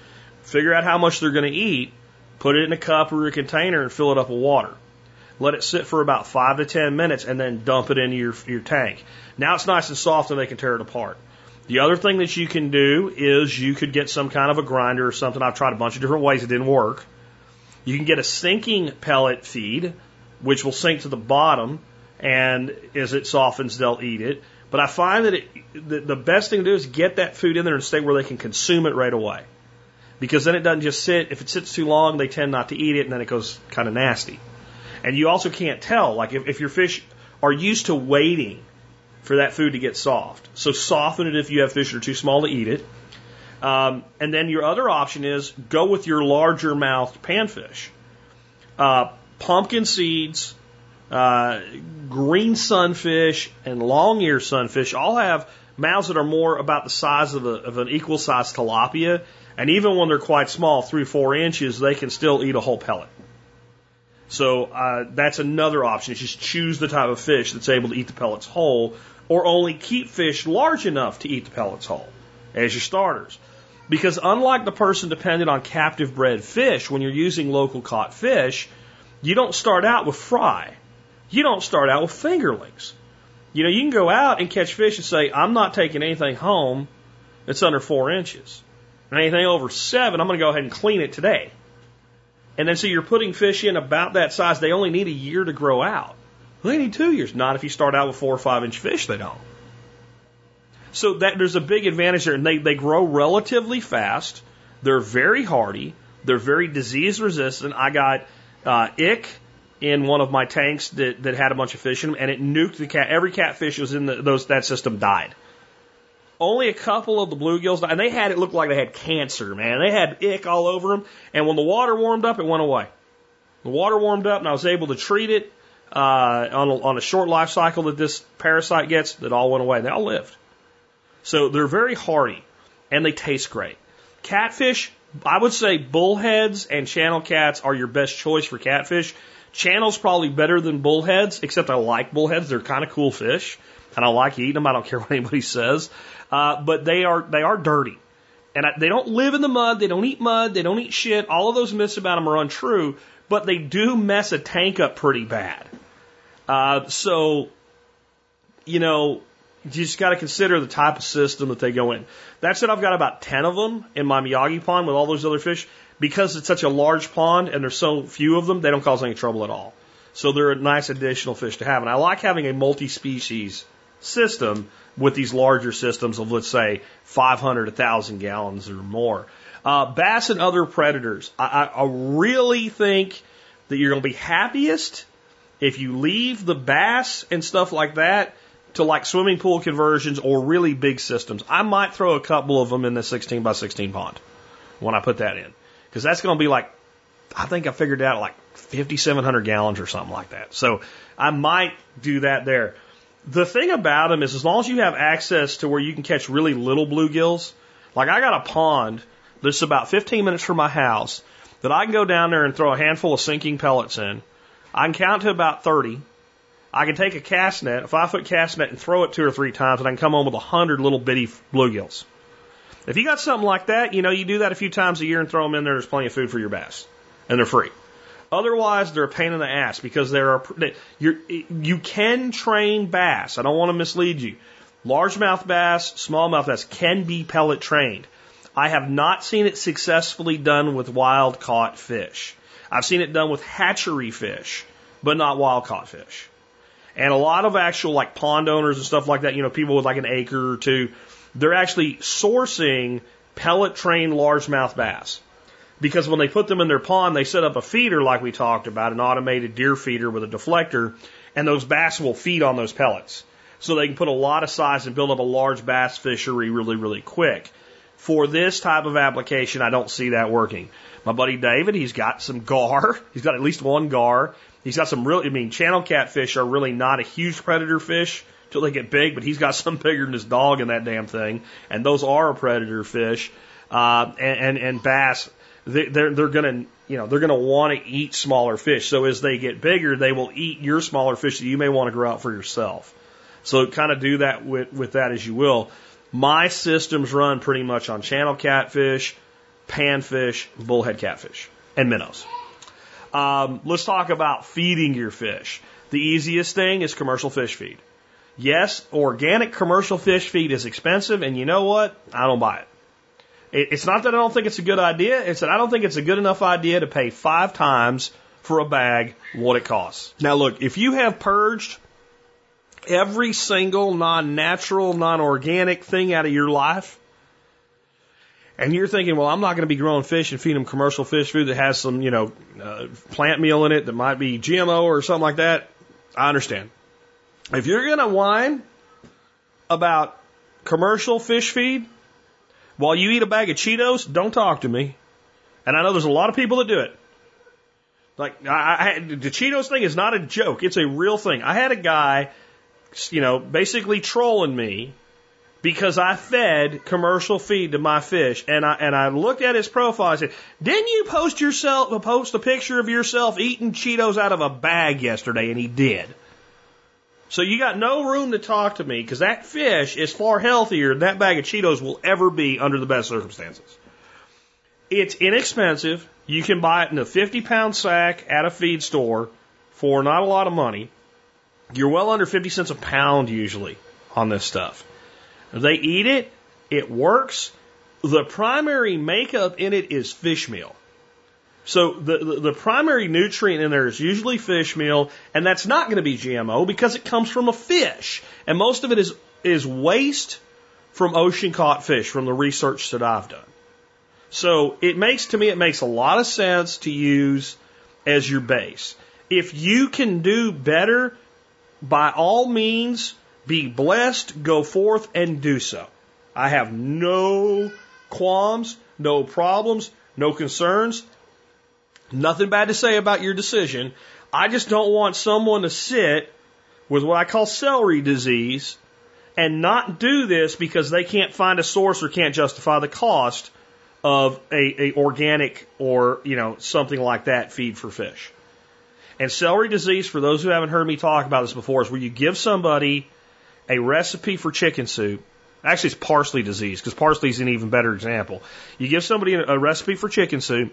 Figure out how much they're going to eat Put it in a cup or a container and fill it up with water. Let it sit for about five to ten minutes and then dump it into your, your tank. Now it's nice and soft and they can tear it apart. The other thing that you can do is you could get some kind of a grinder or something. I've tried a bunch of different ways. It didn't work. You can get a sinking pellet feed, which will sink to the bottom, and as it softens, they'll eat it. But I find that it, the, the best thing to do is get that food in there and stay where they can consume it right away because then it doesn't just sit. If it sits too long, they tend not to eat it, and then it goes kind of nasty. And you also can't tell, like if, if your fish are used to waiting for that food to get soft. So soften it if you have fish that are too small to eat it. Um, and then your other option is go with your larger mouthed panfish. Uh, pumpkin seeds, uh, green sunfish, and long ear sunfish all have mouths that are more about the size of, a, of an equal sized tilapia and even when they're quite small, three, four inches, they can still eat a whole pellet. So uh, that's another option. Is just choose the type of fish that's able to eat the pellets whole, or only keep fish large enough to eat the pellets whole as your starters. Because unlike the person dependent on captive bred fish, when you're using local caught fish, you don't start out with fry. You don't start out with fingerlings. You know, you can go out and catch fish and say, I'm not taking anything home that's under four inches. And anything over seven, I'm going to go ahead and clean it today. And then so you're putting fish in about that size. They only need a year to grow out. They need two years. Not if you start out with four or five inch fish, they don't. So that there's a big advantage there, and they, they grow relatively fast. They're very hardy. They're very disease resistant. I got uh, ick in one of my tanks that, that had a bunch of fish in them, and it nuked the cat. Every catfish was in the, those that system died. Only a couple of the bluegills, and they had it look like they had cancer, man. They had ick all over them, and when the water warmed up, it went away. The water warmed up, and I was able to treat it uh, on, a, on a short life cycle that this parasite gets. That all went away. They all lived. So they're very hardy, and they taste great. Catfish, I would say bullheads and channel cats are your best choice for catfish. Channel's probably better than bullheads, except I like bullheads. They're kind of cool fish, and I like eating them. I don't care what anybody says. Uh, but they are they are dirty, and I, they don't live in the mud. They don't eat mud. They don't eat shit. All of those myths about them are untrue, but they do mess a tank up pretty bad. Uh, so, you know, you just got to consider the type of system that they go in. That said, I've got about 10 of them in my Miyagi pond with all those other fish. Because it's such a large pond and there's so few of them, they don't cause any trouble at all. So they're a nice additional fish to have. And I like having a multi species system with these larger systems of, let's say, 500, 1,000 gallons or more. Uh, bass and other predators. I, I really think that you're going to be happiest if you leave the bass and stuff like that to like swimming pool conversions or really big systems. I might throw a couple of them in the 16 by 16 pond when I put that in. Because that's going to be like, I think I figured out like 5,700 gallons or something like that. So I might do that there. The thing about them is, as long as you have access to where you can catch really little bluegills, like I got a pond that's about 15 minutes from my house that I can go down there and throw a handful of sinking pellets in. I can count to about 30. I can take a cast net, a five foot cast net, and throw it two or three times, and I can come home with a hundred little bitty bluegills. If you got something like that, you know, you do that a few times a year and throw them in there. There's plenty of food for your bass, and they're free. Otherwise, they're a pain in the ass because there are you're, you can train bass. I don't want to mislead you. Largemouth bass, smallmouth bass can be pellet trained. I have not seen it successfully done with wild caught fish. I've seen it done with hatchery fish, but not wild caught fish. And a lot of actual like pond owners and stuff like that, you know, people with like an acre or two, they're actually sourcing pellet trained largemouth bass. Because when they put them in their pond, they set up a feeder like we talked about, an automated deer feeder with a deflector, and those bass will feed on those pellets. So they can put a lot of size and build up a large bass fishery really, really quick. For this type of application, I don't see that working. My buddy David, he's got some gar. He's got at least one gar. He's got some really, I mean, channel catfish are really not a huge predator fish till they get big, but he's got some bigger than his dog in that damn thing. And those are a predator fish. Uh, and, and, and bass, they, they're, they're gonna, you know, they're gonna want to eat smaller fish. So as they get bigger, they will eat your smaller fish that you may want to grow out for yourself. So kind of do that with, with that as you will. My systems run pretty much on channel catfish, panfish, bullhead catfish, and minnows. Um, let's talk about feeding your fish. The easiest thing is commercial fish feed. Yes, organic commercial fish feed is expensive, and you know what? I don't buy it. It's not that I don't think it's a good idea, it's that I don't think it's a good enough idea to pay five times for a bag what it costs. Now, look, if you have purged every single non natural, non organic thing out of your life, and you're thinking, well, I'm not going to be growing fish and feeding them commercial fish food that has some, you know, uh, plant meal in it that might be GMO or something like that, I understand. If you're going to whine about commercial fish feed, while you eat a bag of Cheetos, don't talk to me. And I know there's a lot of people that do it. Like, I, I, the Cheetos thing is not a joke. It's a real thing. I had a guy, you know, basically trolling me because I fed commercial feed to my fish, and I and I looked at his profile. I said, "Didn't you post yourself post a picture of yourself eating Cheetos out of a bag yesterday?" And he did. So you got no room to talk to me because that fish is far healthier than that bag of Cheetos will ever be under the best circumstances. It's inexpensive. You can buy it in a 50 pound sack at a feed store for not a lot of money. You're well under 50 cents a pound usually on this stuff. They eat it. It works. The primary makeup in it is fish meal. So the, the, the primary nutrient in there is usually fish meal, and that's not going to be GMO because it comes from a fish, and most of it is is waste from ocean caught fish from the research that I've done. So it makes to me it makes a lot of sense to use as your base. If you can do better, by all means, be blessed, go forth and do so. I have no qualms, no problems, no concerns. Nothing bad to say about your decision. I just don't want someone to sit with what I call celery disease and not do this because they can't find a source or can't justify the cost of a, a organic or you know something like that feed for fish. And celery disease, for those who haven't heard me talk about this before, is where you give somebody a recipe for chicken soup. Actually, it's parsley disease because parsley is an even better example. You give somebody a recipe for chicken soup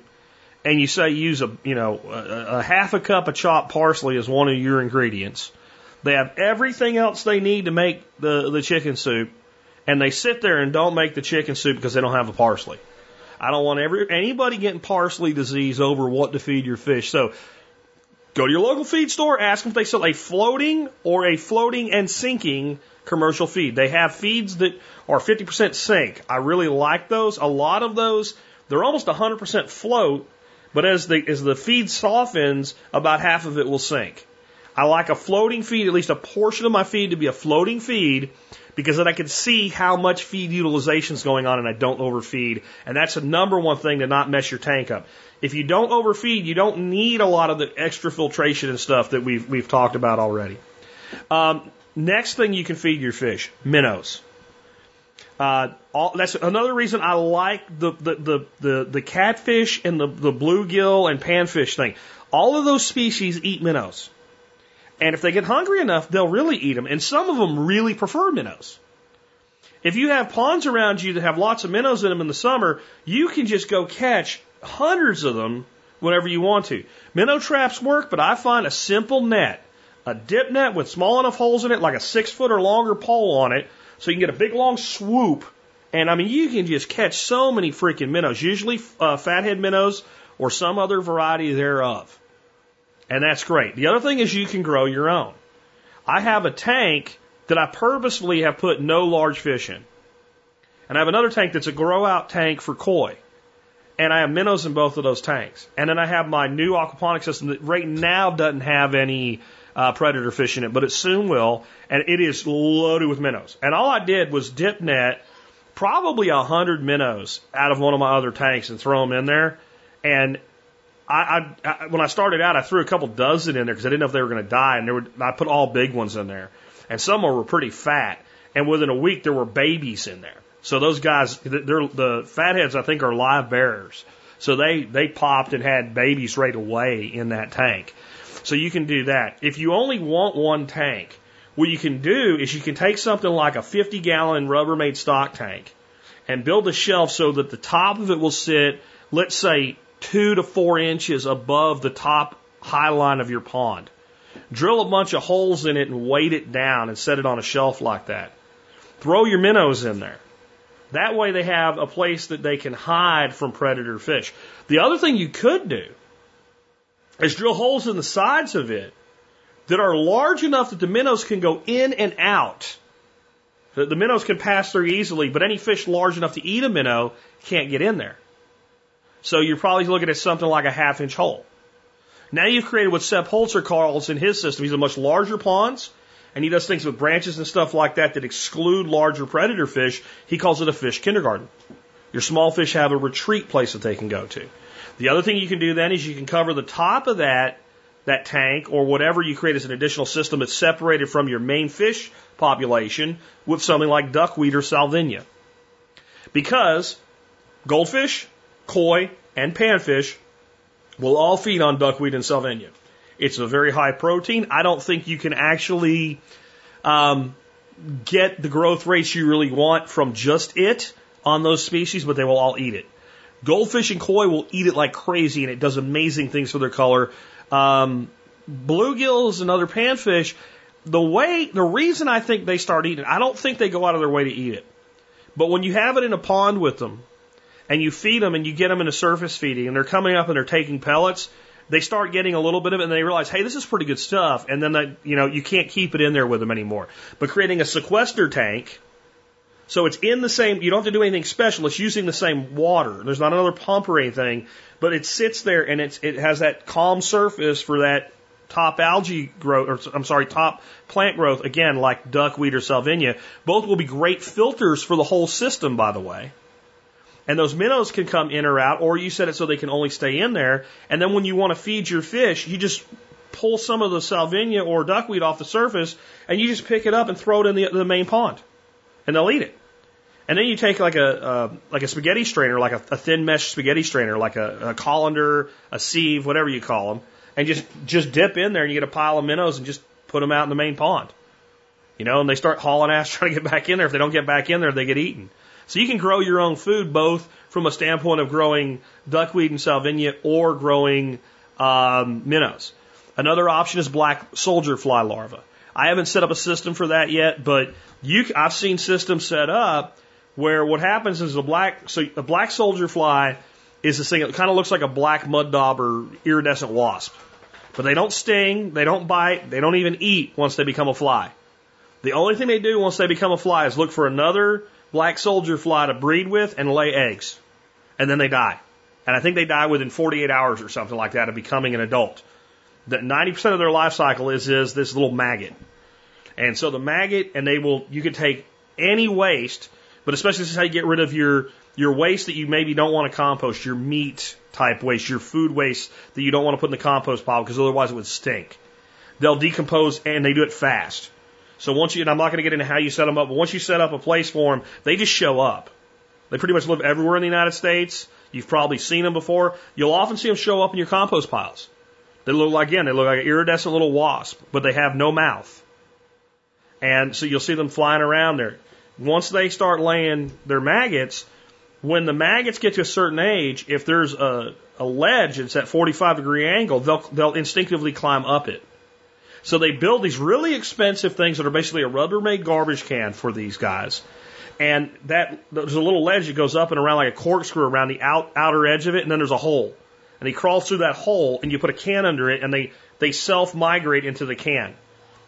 and you say use a you know a, a half a cup of chopped parsley as one of your ingredients. They have everything else they need to make the the chicken soup, and they sit there and don't make the chicken soup because they don't have the parsley. I don't want every anybody getting parsley disease over what to feed your fish. So go to your local feed store, ask them if they sell a floating or a floating and sinking commercial feed. They have feeds that are 50% sink. I really like those. A lot of those, they're almost 100% float, but as the, as the feed softens, about half of it will sink. I like a floating feed, at least a portion of my feed to be a floating feed because then I can see how much feed utilization is going on and I don't overfeed. And that's the number one thing to not mess your tank up. If you don't overfeed, you don't need a lot of the extra filtration and stuff that we've, we've talked about already. Um, next thing you can feed your fish, minnows. Uh, all, that's another reason I like the, the, the, the, the catfish and the, the bluegill and panfish thing. All of those species eat minnows. And if they get hungry enough, they'll really eat them. And some of them really prefer minnows. If you have ponds around you that have lots of minnows in them in the summer, you can just go catch hundreds of them whenever you want to. Minnow traps work, but I find a simple net, a dip net with small enough holes in it, like a six foot or longer pole on it, so you can get a big long swoop. And I mean, you can just catch so many freaking minnows, usually uh, fathead minnows or some other variety thereof. And that's great. The other thing is you can grow your own. I have a tank that I purposefully have put no large fish in. And I have another tank that's a grow out tank for koi. And I have minnows in both of those tanks. And then I have my new aquaponic system that right now doesn't have any uh, predator fish in it, but it soon will. And it is loaded with minnows. And all I did was dip net probably a hundred minnows out of one of my other tanks and throw them in there. And I, I, I when I started out, I threw a couple dozen in there because I didn't know if they were going to die, and there were, I put all big ones in there, and some were pretty fat. And within a week, there were babies in there. So those guys, they're, the fatheads, I think, are live bearers. So they they popped and had babies right away in that tank. So you can do that. If you only want one tank, what you can do is you can take something like a 50 gallon Rubbermaid stock tank and build a shelf so that the top of it will sit, let's say, two to four inches above the top high line of your pond. Drill a bunch of holes in it and weight it down and set it on a shelf like that. Throw your minnows in there. That way they have a place that they can hide from predator fish. The other thing you could do is drill holes in the sides of it that are large enough that the minnows can go in and out. The, the minnows can pass through easily, but any fish large enough to eat a minnow can't get in there. So you're probably looking at something like a half inch hole. Now you've created what Sepp Holzer calls in his system. He's a much larger ponds, and he does things with branches and stuff like that that exclude larger predator fish. He calls it a fish kindergarten. Your small fish have a retreat place that they can go to. The other thing you can do then is you can cover the top of that that tank or whatever you create as an additional system that's separated from your main fish population with something like duckweed or salvinia. Because goldfish, koi, and panfish will all feed on duckweed and salvinia. It's a very high protein. I don't think you can actually um, get the growth rates you really want from just it on those species, but they will all eat it. Goldfish and koi will eat it like crazy, and it does amazing things for their color. Um, bluegills and other panfish, the way, the reason I think they start eating, I don't think they go out of their way to eat it. But when you have it in a pond with them, and you feed them and you get them into surface feeding and they're coming up and they're taking pellets, they start getting a little bit of it and they realize, hey, this is pretty good stuff. And then, they, you know, you can't keep it in there with them anymore. But creating a sequester tank, so it's in the same, you don't have to do anything special. It's using the same water. There's not another pump or anything, but it sits there and it's, it has that calm surface for that top algae growth, or I'm sorry, top plant growth, again, like duckweed or salvinia. Both will be great filters for the whole system, by the way. And those minnows can come in or out, or you set it so they can only stay in there. And then when you want to feed your fish, you just pull some of the salvinia or duckweed off the surface, and you just pick it up and throw it in the, the main pond, and they'll eat it. And then you take like a uh, like a spaghetti strainer, like a, a thin mesh spaghetti strainer, like a, a colander, a sieve, whatever you call them, and just just dip in there, and you get a pile of minnows, and just put them out in the main pond. You know, and they start hauling ass trying to get back in there. If they don't get back in there, they get eaten. So you can grow your own food both from a standpoint of growing duckweed and salvinia or growing um, minnows. Another option is black soldier fly larva. I haven't set up a system for that yet, but you, I've seen systems set up where what happens is a black, so a black soldier fly is this thing that kind of looks like a black mud daub or iridescent wasp. But they don't sting, they don't bite, they don't even eat once they become a fly. The only thing they do once they become a fly is look for another black soldier fly to breed with and lay eggs. And then they die. And I think they die within 48 hours or something like that of becoming an adult. That 90% of their life cycle is, is this little maggot. And so the maggot, and they will, you can take any waste, but especially this is how you get rid of your, your waste that you maybe don't want to compost, your meat type waste, your food waste that you don't want to put in the compost pile because otherwise it would stink. They'll decompose and they do it fast. So once you, and I'm not going to get into how you set them up, but once you set up a place for them, they just show up. They pretty much live everywhere in the United States. You've probably seen them before. You'll often see them show up in your compost piles. They look like, again, they look like an iridescent little wasp, but they have no mouth. And so you'll see them flying around there. Once they start laying their maggots, when the maggots get to a certain age, if there's a, a ledge that's at 45 degree angle, they'll, they'll instinctively climb up it. So they build these really expensive things that are basically a Rubbermaid garbage can for these guys. And that there's a little ledge that goes up and around like a corkscrew around the out, outer edge of it, and then there's a hole. And he crawls through that hole, and you put a can under it, and they they self migrate into the can.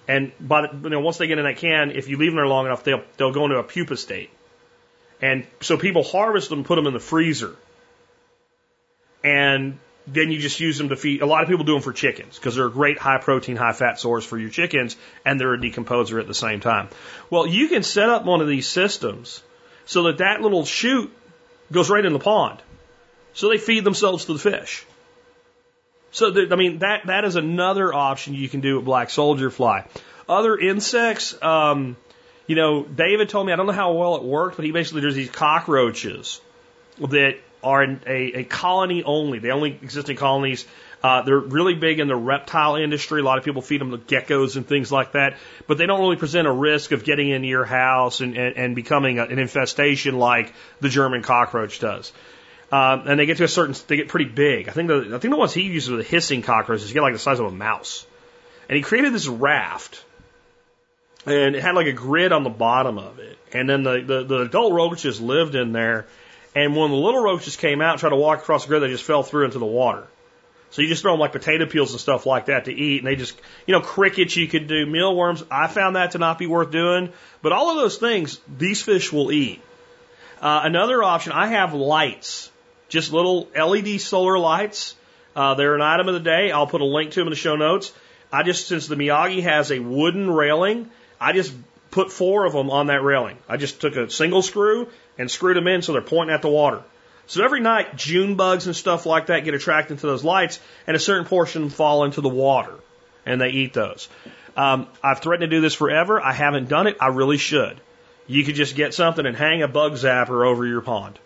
And by the, you know, once they get in that can, if you leave them there long enough, they'll they'll go into a pupa state. And so people harvest them, put them in the freezer, and then you just use them to feed. A lot of people do them for chickens because they're a great high protein, high fat source for your chickens, and they're a decomposer at the same time. Well, you can set up one of these systems so that that little chute goes right in the pond. So they feed themselves to the fish. So, I mean, that, that is another option you can do with black soldier fly. Other insects, um, you know, David told me, I don't know how well it worked, but he basically, there's these cockroaches that are a, a colony only. They only exist in colonies. Uh, they're really big in the reptile industry. A lot of people feed them to geckos and things like that, but they don't really present a risk of getting into your house and, and, and becoming a, an infestation like the German cockroach does. Um, and they get to a certain, they get pretty big. I think the, I think the ones he uses are the hissing cockroaches. get like the size of a mouse. And he created this raft, and it had like a grid on the bottom of it. And then the, the, the adult roaches lived in there. And when the little roaches came out and tried to walk across the grid, they just fell through into the water. So you just throw them like potato peels and stuff like that to eat, and they just, you know, crickets you could do, mealworms. I found that to not be worth doing, but all of those things these fish will eat. Uh, another option, I have lights just little LED solar lights. Uh, they're an item of the day. I'll put a link to them in the show notes. I just, since the Miyagi has a wooden railing, I just put four of them on that railing. I just took a single screw and screwed them in so they're pointing at the water. So every night, June bugs and stuff like that get attracted to those lights, and a certain portion fall into the water, and they eat those. Um, I've threatened to do this forever. I haven't done it. I really should. You could just get something and hang a bug zapper over your pond.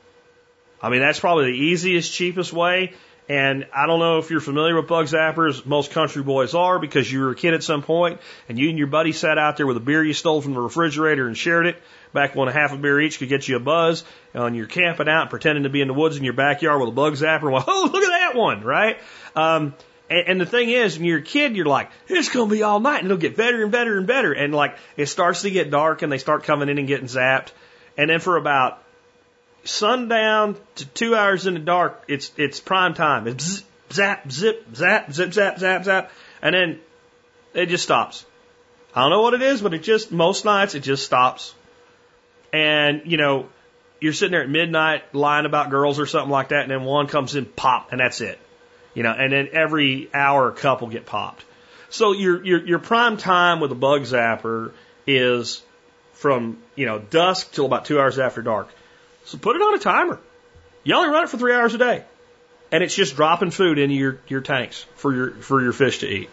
I mean, that's probably the easiest, cheapest way. And I don't know if you're familiar with bug zappers. Most country boys are because you were a kid at some point and you and your buddy sat out there with a beer you stole from the refrigerator and shared it back when a half a beer each could get you a buzz and you're camping out pretending to be in the woods in your backyard with a bug zapper. Well, oh, look at that one, right? Um, and, and the thing is, when you're a kid, you're like, it's going to be all night and it'll get better and better and better. And like, it starts to get dark and they start coming in and getting zapped. And then for about sundown to two hours in the dark, it's it's prime time. It's zap, zip, zap, zip, zap, zap, zap, and then it just stops. I don't know what it is, but it just most nights it just stops. And you know, you're sitting there at midnight lying about girls or something like that, and then one comes in, pop, and that's it. You know, and then every hour a couple get popped. So your your your prime time with a bug zapper is from you know dusk till about two hours after dark. So put it on a timer. You only run it for three hours a day. And it's just dropping food into your, your tanks for your, for your fish to eat.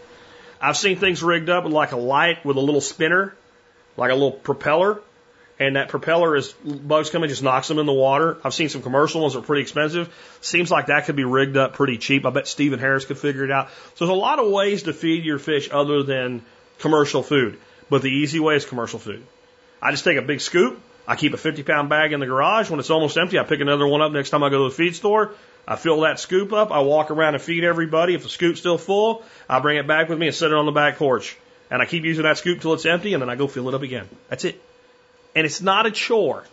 I've seen things rigged up with like a light with a little spinner, like a little propeller. And that propeller is bugs come and just knocks them in the water. I've seen some commercial ones that are pretty expensive. Seems like that could be rigged up pretty cheap. I bet Stephen Harris could figure it out. So there's a lot of ways to feed your fish other than commercial food. But the easy way is commercial food. I just take a big scoop, I keep a 50 pound bag in the garage. When it's almost empty, I pick another one up next time I go to the feed store. I fill that scoop up. I walk around and feed everybody. If the scoop's still full, I bring it back with me and set it on the back porch. And I keep using that scoop till it's empty and then I go fill it up again. That's it. And it's not a chore.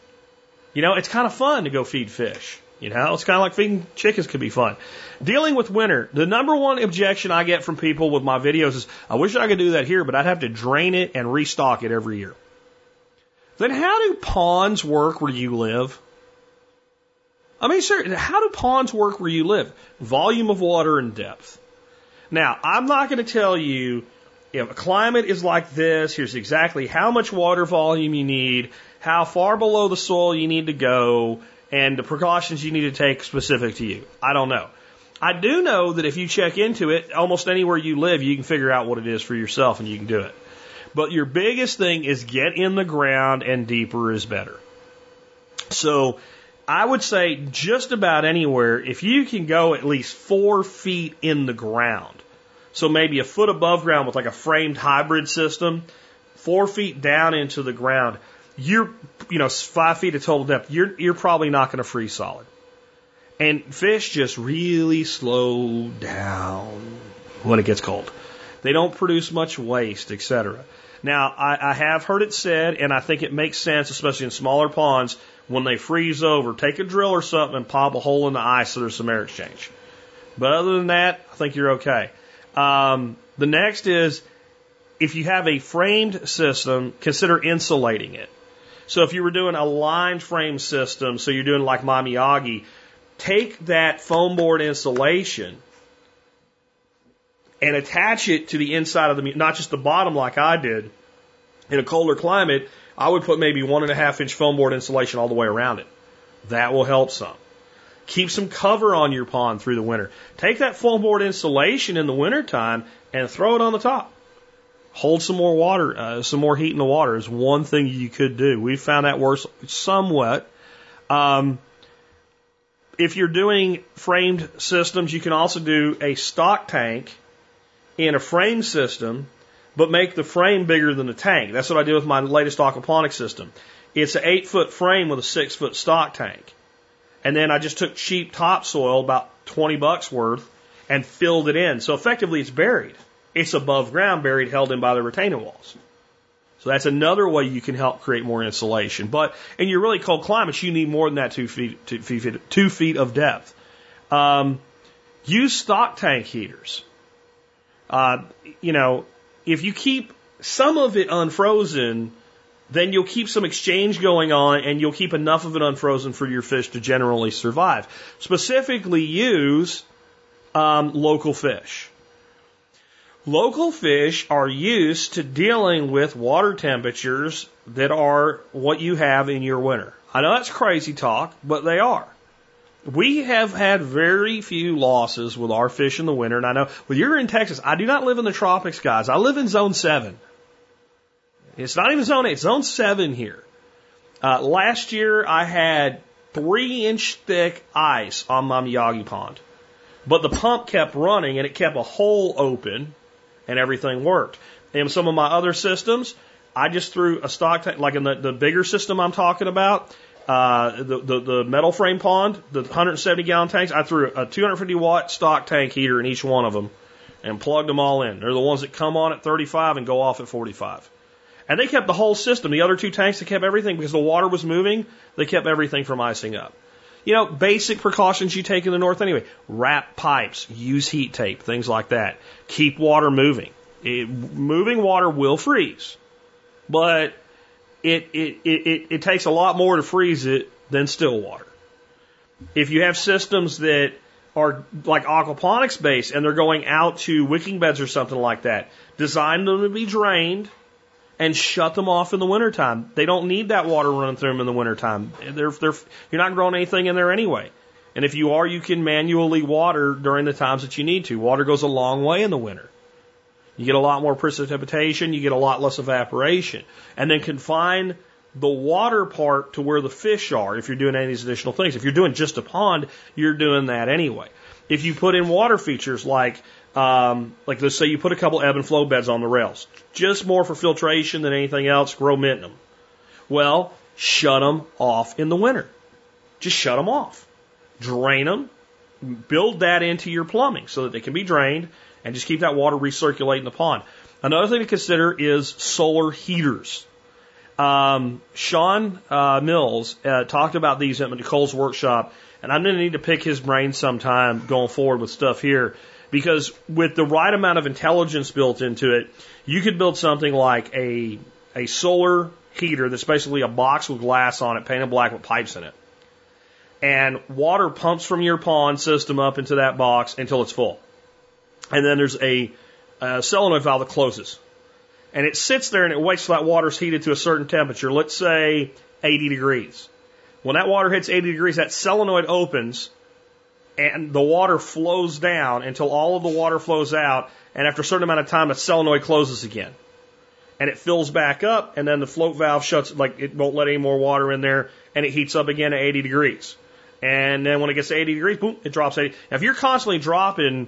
You know, it's kind of fun to go feed fish. You know, it's kind of like feeding chickens could be fun. Dealing with winter, the number one objection I get from people with my videos is, I wish I could do that here, but I'd have to drain it and restock it every year. Then how do ponds work where you live? I mean, sir, how do ponds work where you live? Volume of water and depth. Now, I'm not going to tell you if a climate is like this, here's exactly how much water volume you need, how far below the soil you need to go, and the precautions you need to take specific to you. I don't know. I do know that if you check into it, almost anywhere you live, you can figure out what it is for yourself and you can do it. But your biggest thing is get in the ground and deeper is better. So I would say just about anywhere, if you can go at least four feet in the ground, so maybe a foot above ground with like a framed hybrid system, four feet down into the ground, you're, you know, five feet of total depth, you're, you're probably not going to freeze solid. And fish just really slow down when it gets cold. They don't produce much waste, etc. Now, I, I have heard it said, and I think it makes sense, especially in smaller ponds, when they freeze over, take a drill or something and pop a hole in the ice so there's some air exchange. But other than that, I think you're okay. Um, the next is if you have a framed system, consider insulating it. So if you were doing a lined frame system, so you're doing like Mamiagi, take that foam board insulation and attach it to the inside of the, not just the bottom like I did. In a colder climate, I would put maybe one and a half inch foam board insulation all the way around it. That will help some. Keep some cover on your pond through the winter. Take that foam board insulation in the wintertime and throw it on the top. Hold some more water, uh, some more heat in the water is one thing you could do. We found that works somewhat. Um, if you're doing framed systems, you can also do a stock tank in a frame system, but make the frame bigger than the tank. That's what I did with my latest aquaponics system. It's an eight foot frame with a six foot stock tank. And then I just took cheap topsoil, about 20 bucks worth, and filled it in. So effectively it's buried. It's above ground, buried, held in by the retaining walls. So that's another way you can help create more insulation. But in your really cold climates, you need more than that two feet, two feet, two feet of depth. Um, use stock tank heaters. Uh, you know, if you keep some of it unfrozen, then you'll keep some exchange going on and you'll keep enough of it unfrozen for your fish to generally survive. Specifically, use um, local fish. Local fish are used to dealing with water temperatures that are what you have in your winter. I know that's crazy talk, but they are. We have had very few losses with our fish in the winter, and I know, well, you're in Texas. I do not live in the tropics, guys. I live in zone seven. It's not even zone eight, it's zone seven here. Uh, last year, I had three inch thick ice on my Miyagi pond, but the pump kept running and it kept a hole open and everything worked. And some of my other systems, I just threw a stock tank, like in the, the bigger system I'm talking about, uh, the, the, the metal frame pond, the 170 gallon tanks, I threw a 250 watt stock tank heater in each one of them and plugged them all in. They're the ones that come on at 35 and go off at 45. And they kept the whole system. The other two tanks, they kept everything because the water was moving. They kept everything from icing up. You know, basic precautions you take in the north anyway. Wrap pipes, use heat tape, things like that. Keep water moving. It, moving water will freeze, but it, it, it, it takes a lot more to freeze it than still water. If you have systems that are like aquaponics based and they're going out to wicking beds or something like that, design them to be drained and shut them off in the wintertime. They don't need that water running through them in the wintertime. They're, they're, you're not growing anything in there anyway. And if you are, you can manually water during the times that you need to. Water goes a long way in the winter. You get a lot more precipitation, you get a lot less evaporation. And then confine the water part to where the fish are if you're doing any of these additional things. If you're doing just a pond, you're doing that anyway. If you put in water features like, um, like let's say you put a couple ebb and flow beds on the rails, just more for filtration than anything else, grow mint them. Well, shut them off in the winter. Just shut them off. Drain them. Build that into your plumbing so that they can be drained and just keep that water recirculating the pond. Another thing to consider is solar heaters. Um, Sean uh, Mills uh, talked about these at Nicole's workshop, and I'm going to need to pick his brain sometime going forward with stuff here because with the right amount of intelligence built into it, you could build something like a a solar heater that's basically a box with glass on it, painted black with pipes in it. And water pumps from your pond system up into that box until it's full and then there's a, a solenoid valve that closes. And it sits there and it waits till that water's heated to a certain temperature, let's say 80 degrees. When that water hits 80 degrees, that solenoid opens and the water flows down until all of the water flows out. And after a certain amount of time, the solenoid closes again. And it fills back up, and then the float valve shuts, like it won't let any more water in there, and it heats up again at 80 degrees. And then when it gets to 80 degrees, boom, it drops 80. Now, if you're constantly dropping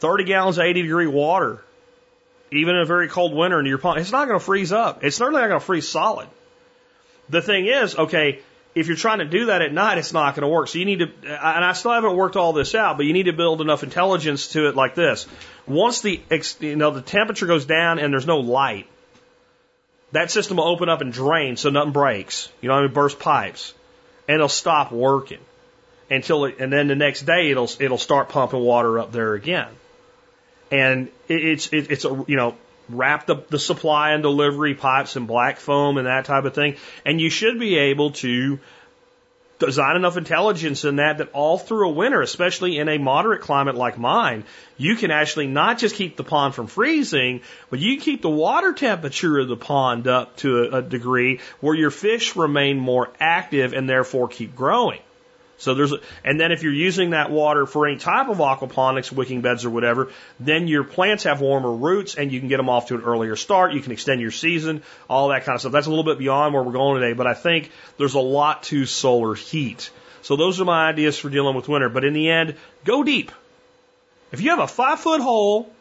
30 gallons of 80 degree water, even in a very cold winter into your pond, it's not going to freeze up. It's certainly not going to freeze solid. The thing is, okay, if you're trying to do that at night, it's not going to work. So you need to, and I still haven't worked all this out, but you need to build enough intelligence to it like this. Once the, you know, the temperature goes down and there's no light, that system will open up and drain so nothing breaks. You know, I mean, burst pipes, and it'll stop working until, it, and then the next day it'll it'll start pumping water up there again. And it, it's it, it's a you know wrap the, the supply and delivery pipes in black foam and that type of thing. And you should be able to design enough intelligence in that that all through a winter, especially in a moderate climate like mine, you can actually not just keep the pond from freezing, but you can keep the water temperature of the pond up to a, a degree where your fish remain more active and therefore keep growing. So there's, a, and then if you're using that water for any type of aquaponics, wicking beds or whatever, then your plants have warmer roots and you can get them off to an earlier start. You can extend your season, all that kind of stuff. That's a little bit beyond where we're going today, but I think there's a lot to solar heat. So those are my ideas for dealing with winter. But in the end, go deep. If you have a five foot hole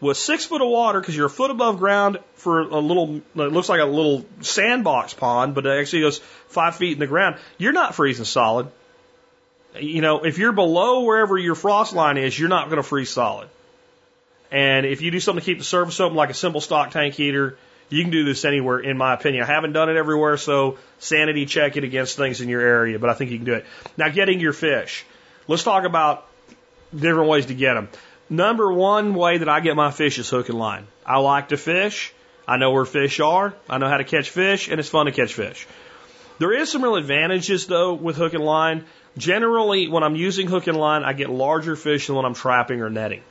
with six foot of water because you're a foot above ground for a little, it looks like a little sandbox pond, but it actually goes five feet in the ground, you're not freezing solid you know, if you're below wherever your frost line is, you're not going to freeze solid. And if you do something to keep the surface open, like a simple stock tank heater, you can do this anywhere, in my opinion. I haven't done it everywhere, so sanity check it against things in your area, but I think you can do it. Now, getting your fish. Let's talk about different ways to get them. Number one way that I get my fish is hook and line. I like to fish. I know where fish are. I know how to catch fish, and it's fun to catch fish. There is some real advantages though with hook and line. Generally, when I'm using hook and line, I get larger fish than when I'm trapping or netting.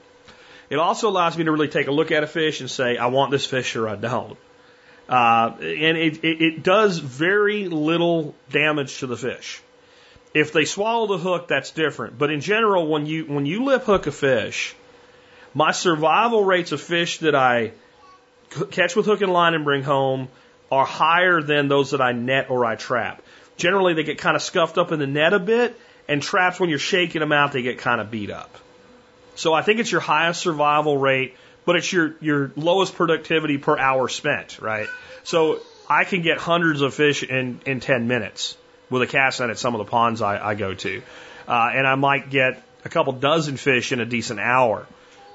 It also allows me to really take a look at a fish and say, I want this fish or I don't. Uh, and it, it, it does very little damage to the fish. If they swallow the hook, that's different. But in general, when you when you lip hook a fish, my survival rates of fish that I catch with hook and line and bring home are higher than those that I net or I trap. Generally, they get kind of scuffed up in the net a bit, and traps, when you're shaking them out, they get kind of beat up. So I think it's your highest survival rate, but it's your, your lowest productivity per hour spent, right? So I can get hundreds of fish in, in 10 minutes with a cast net at some of the ponds I, I go to. Uh, and I might get a couple dozen fish in a decent hour,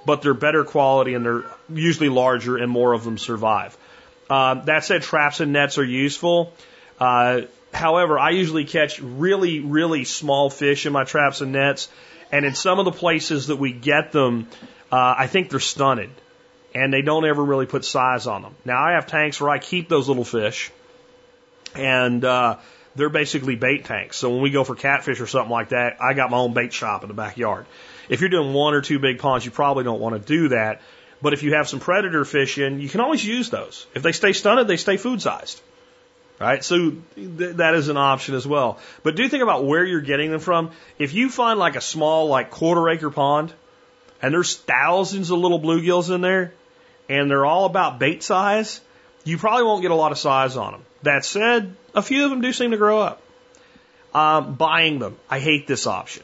but they're better quality and they're usually larger and more of them survive. Uh, that said, traps and nets are useful. Uh, However, I usually catch really, really small fish in my traps and nets. And in some of the places that we get them, uh, I think they're stunted. And they don't ever really put size on them. Now, I have tanks where I keep those little fish. And uh, they're basically bait tanks. So when we go for catfish or something like that, I got my own bait shop in the backyard. If you're doing one or two big ponds, you probably don't want to do that. But if you have some predator fish in, you can always use those. If they stay stunted, they stay food sized. Right? So th- that is an option as well. But do think about where you're getting them from. If you find like a small, like quarter acre pond, and there's thousands of little bluegills in there, and they're all about bait size, you probably won't get a lot of size on them. That said, a few of them do seem to grow up. Um, buying them, I hate this option.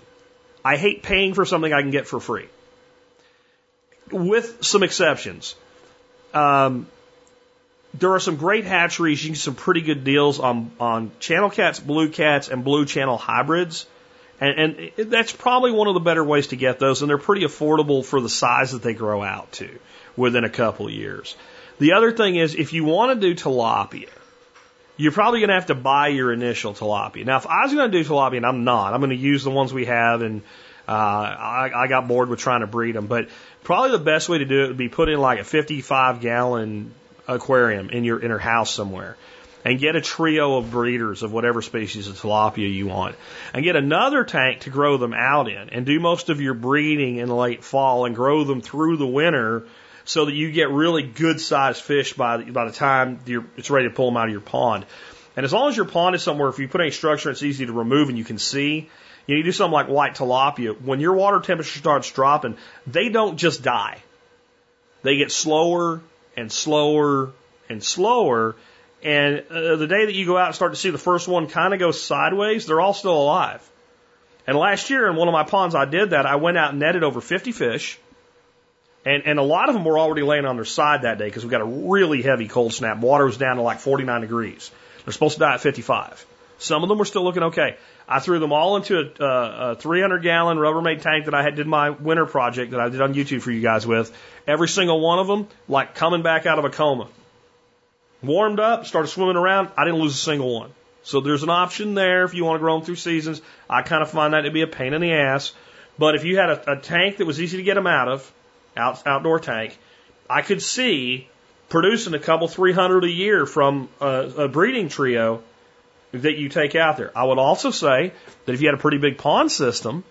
I hate paying for something I can get for free. With some exceptions. Um, there are some great hatcheries. You can get some pretty good deals on, on channel cats, blue cats, and blue channel hybrids. And, and that's probably one of the better ways to get those. And they're pretty affordable for the size that they grow out to within a couple of years. The other thing is, if you want to do tilapia, you're probably going to have to buy your initial tilapia. Now, if I was going to do tilapia, and I'm not, I'm going to use the ones we have, and uh, I, I got bored with trying to breed them. But probably the best way to do it would be put in like a 55 gallon aquarium in your inner house somewhere and get a trio of breeders of whatever species of tilapia you want and get another tank to grow them out in and do most of your breeding in late fall and grow them through the winter so that you get really good sized fish by by the time it's ready to pull them out of your pond. And as long as your pond is somewhere, if you put any structure, it's easy to remove and you can see. You, know, you do something like white tilapia. When your water temperature starts dropping, they don't just die. They get slower and slower and slower. And uh, the day that you go out and start to see the first one kind of go sideways, they're all still alive. And last year in one of my ponds, I did that. I went out and netted over 50 fish. And, and a lot of them were already laying on their side that day because we got a really heavy cold snap. Water was down to like 49 degrees. They're supposed to die at 55. Some of them were still looking okay. I threw them all into a, a 300 gallon Rubbermaid tank that I had did my winter project that I did on YouTube for you guys with. Every single one of them, like coming back out of a coma. Warmed up, started swimming around. I didn't lose a single one. So there's an option there if you want to grow them through seasons. I kind of find that to be a pain in the ass. But if you had a, a tank that was easy to get them out of, out, outdoor tank, I could see producing a couple 300 a year from a, a breeding trio that you take out there. I would also say that if you had a pretty big pond system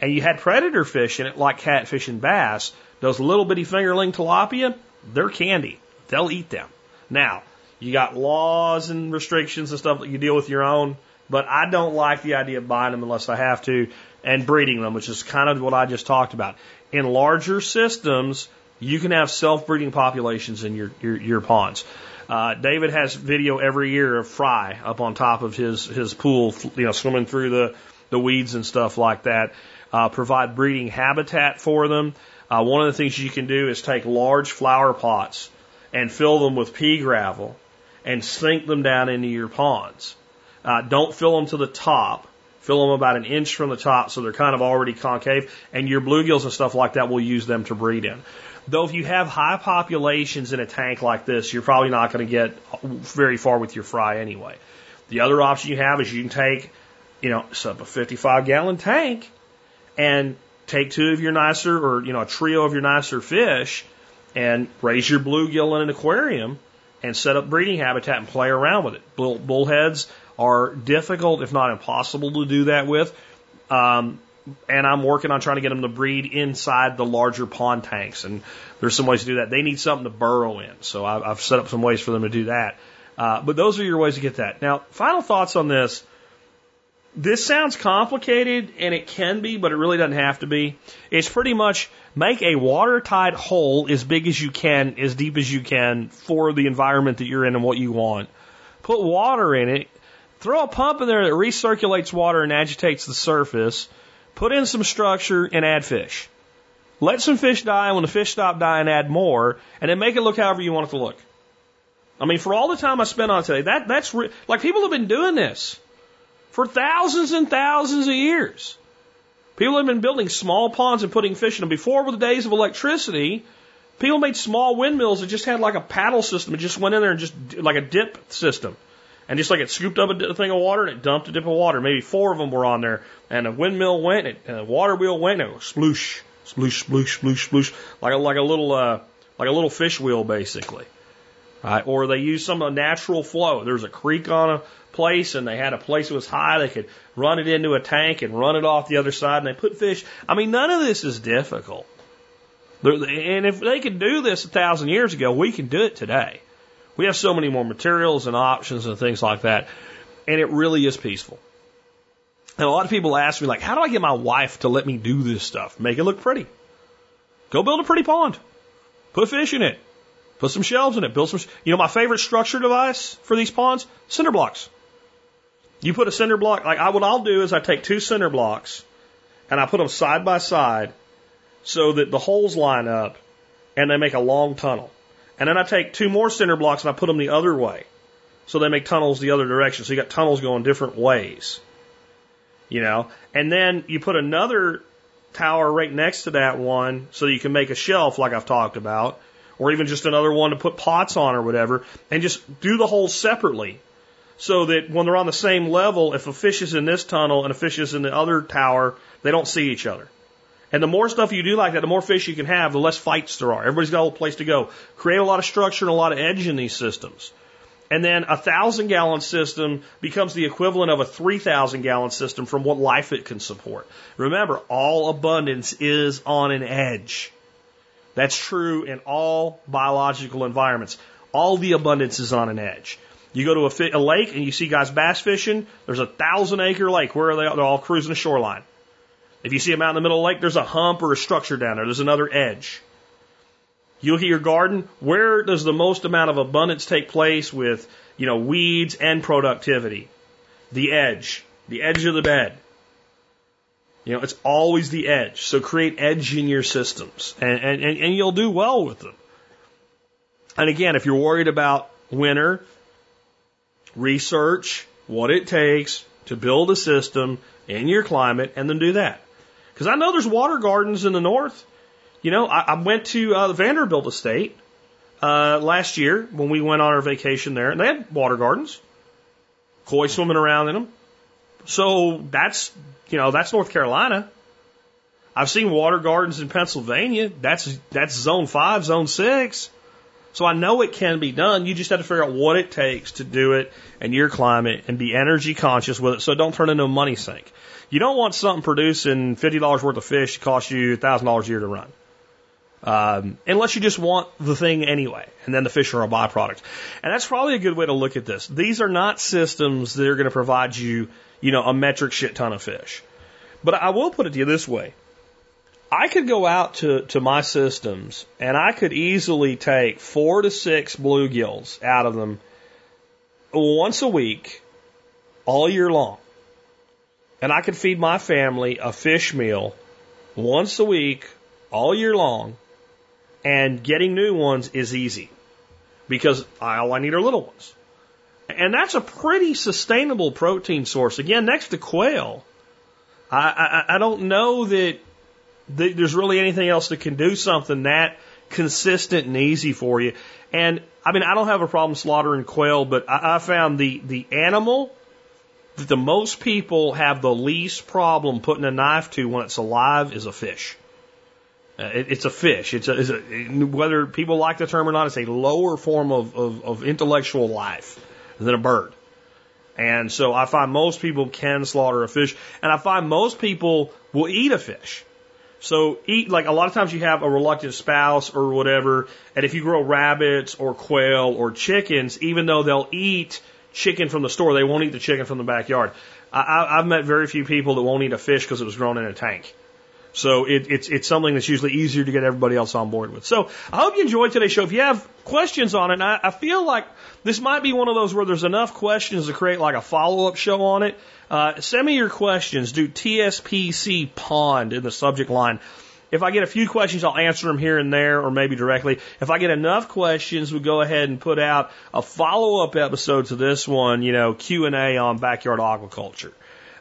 and you had predator fish in it, like catfish and bass, those little bitty fingerling tilapia, they're candy. They'll eat them. Now, you got laws and restrictions and stuff that you deal with your own, but I don't like the idea of buying them unless I have to and breeding them, which is kind of what I just talked about. In larger systems, you can have self-breeding populations in your, your, your ponds. Uh, David has video every year of fry up on top of his, his pool, you know, swimming through the, the weeds and stuff like that. Uh, provide breeding habitat for them. Uh, one of the things you can do is take large flower pots and fill them with pea gravel and sink them down into your ponds. Uh, don't fill them to the top. Fill them about an inch from the top so they're kind of already concave, and your bluegills and stuff like that will use them to breed in. Though if you have high populations in a tank like this, you're probably not going to get very far with your fry anyway. The other option you have is you can take, you know, up a 55 gallon tank and take two of your nicer or, you know, a trio of your nicer fish and raise your bluegill in an aquarium and set up breeding habitat and play around with it. Bull, bullheads are difficult, if not impossible, to do that with. Um, and I'm working on trying to get them to breed inside the larger pond tanks. And there's some ways to do that. They need something to burrow in, so I've set up some ways for them to do that. Uh, but those are your ways to get that. Now, final thoughts on this. This sounds complicated, and it can be, but it really doesn't have to be. It's pretty much make a watertight hole as big as you can, as deep as you can for the environment that you're in and what you want. Put water in it. Throw a pump in there that recirculates water and agitates the surface Put in some structure and add fish. Let some fish die. When the fish stop dying, add more, and then make it look however you want it to look. I mean, for all the time I spent on today, that that's re- like people have been doing this for thousands and thousands of years. People have been building small ponds and putting fish in them. Before Were the days of electricity, people made small windmills that just had like a paddle system. It just went in there and just like a dip system. And just like it scooped up a thing of water and it dumped a dip of water. Maybe four of them were on there. And a windmill went and a water wheel went and it was sploosh, sploosh, sploosh, sploosh, sploosh. Like a, like a little, uh, like a little fish wheel basically. Right? Or they used some natural flow. There was a creek on a place and they had a place that was high. They could run it into a tank and run it off the other side and they put fish. I mean, none of this is difficult. And if they could do this a thousand years ago, we can do it today. We have so many more materials and options and things like that. And it really is peaceful. And a lot of people ask me, like, how do I get my wife to let me do this stuff? Make it look pretty. Go build a pretty pond. Put fish in it. Put some shelves in it. Build some, you know, my favorite structure device for these ponds? Cinder blocks. You put a cinder block, like I, what I'll do is I take two cinder blocks and I put them side by side so that the holes line up and they make a long tunnel. And then I take two more cinder blocks and I put them the other way. So they make tunnels the other direction. So you got tunnels going different ways. You know? And then you put another tower right next to that one so you can make a shelf like I've talked about. Or even just another one to put pots on or whatever. And just do the holes separately. So that when they're on the same level, if a fish is in this tunnel and a fish is in the other tower, they don't see each other. And the more stuff you do like that, the more fish you can have, the less fights there are. Everybody's got a little place to go. Create a lot of structure and a lot of edge in these systems. And then a thousand gallon system becomes the equivalent of a 3,000 gallon system from what life it can support. Remember, all abundance is on an edge. That's true in all biological environments. All the abundance is on an edge. You go to a, a lake and you see guys bass fishing. There's a thousand acre lake. Where are they? They're all cruising the shoreline. If you see them out in the middle of the lake, there's a hump or a structure down there. There's another edge. You look at your garden. Where does the most amount of abundance take place with, you know, weeds and productivity? The edge. The edge of the bed. You know, it's always the edge. So create edge in your systems and, and, and you'll do well with them. And again, if you're worried about winter, research what it takes to build a system in your climate and then do that. Because I know there's water gardens in the north. You know, I, I went to uh, the Vanderbilt estate uh, last year when we went on our vacation there, and they had water gardens, koi swimming around in them. So that's you know that's North Carolina. I've seen water gardens in Pennsylvania. That's that's zone five, zone six. So I know it can be done. You just have to figure out what it takes to do it in your climate and be energy conscious with it so don't turn into a money sink. You don't want something producing $50 worth of fish to cost you $1,000 a year to run. Um, unless you just want the thing anyway, and then the fish are a byproduct. And that's probably a good way to look at this. These are not systems that are going to provide you, you know, a metric shit ton of fish. But I will put it to you this way. I could go out to, to my systems and I could easily take four to six bluegills out of them once a week, all year long. And I could feed my family a fish meal once a week, all year long. And getting new ones is easy because all I need are little ones. And that's a pretty sustainable protein source. Again, next to quail, I, I, I don't know that there's really anything else that can do something that consistent and easy for you. And I mean, I don't have a problem slaughtering quail, but I, I found the, the animal that the most people have the least problem putting a knife to when it's alive is a fish. Uh, it, it's a fish. It's a, it's a, whether people like the term or not, it's a lower form of, of, of intellectual life than a bird. And so I find most people can slaughter a fish, and I find most people will eat a fish. So eat like a lot of times you have a reluctant spouse or whatever, and if you grow rabbits or quail or chickens, even though they'll eat chicken from the store, they won't eat the chicken from the backyard. I, I've met very few people that won't eat a fish because it was grown in a tank. So it, it's it's something that's usually easier to get everybody else on board with. So I hope you enjoyed today's show. If you have questions on it, I, I feel like this might be one of those where there's enough questions to create like a follow up show on it. Uh, send me your questions. Do TSPC pond in the subject line. If I get a few questions, I'll answer them here and there or maybe directly. If I get enough questions, we'll go ahead and put out a follow up episode to this one, you know, Q&A on backyard aquaculture.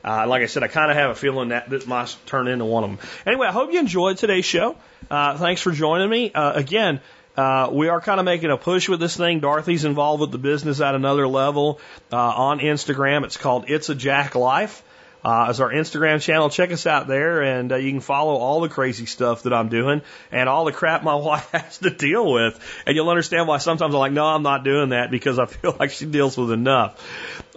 Uh, like I said, I kind of have a feeling that this might turn into one of them. Anyway, I hope you enjoyed today's show. Uh, thanks for joining me. Uh, again, uh, we are kind of making a push with this thing. Dorothy's involved with the business at another level uh, on Instagram. It's called It's a Jack Life. Uh, as our Instagram channel, check us out there, and uh, you can follow all the crazy stuff that I'm doing and all the crap my wife has to deal with. And you'll understand why sometimes I'm like, no, I'm not doing that because I feel like she deals with enough.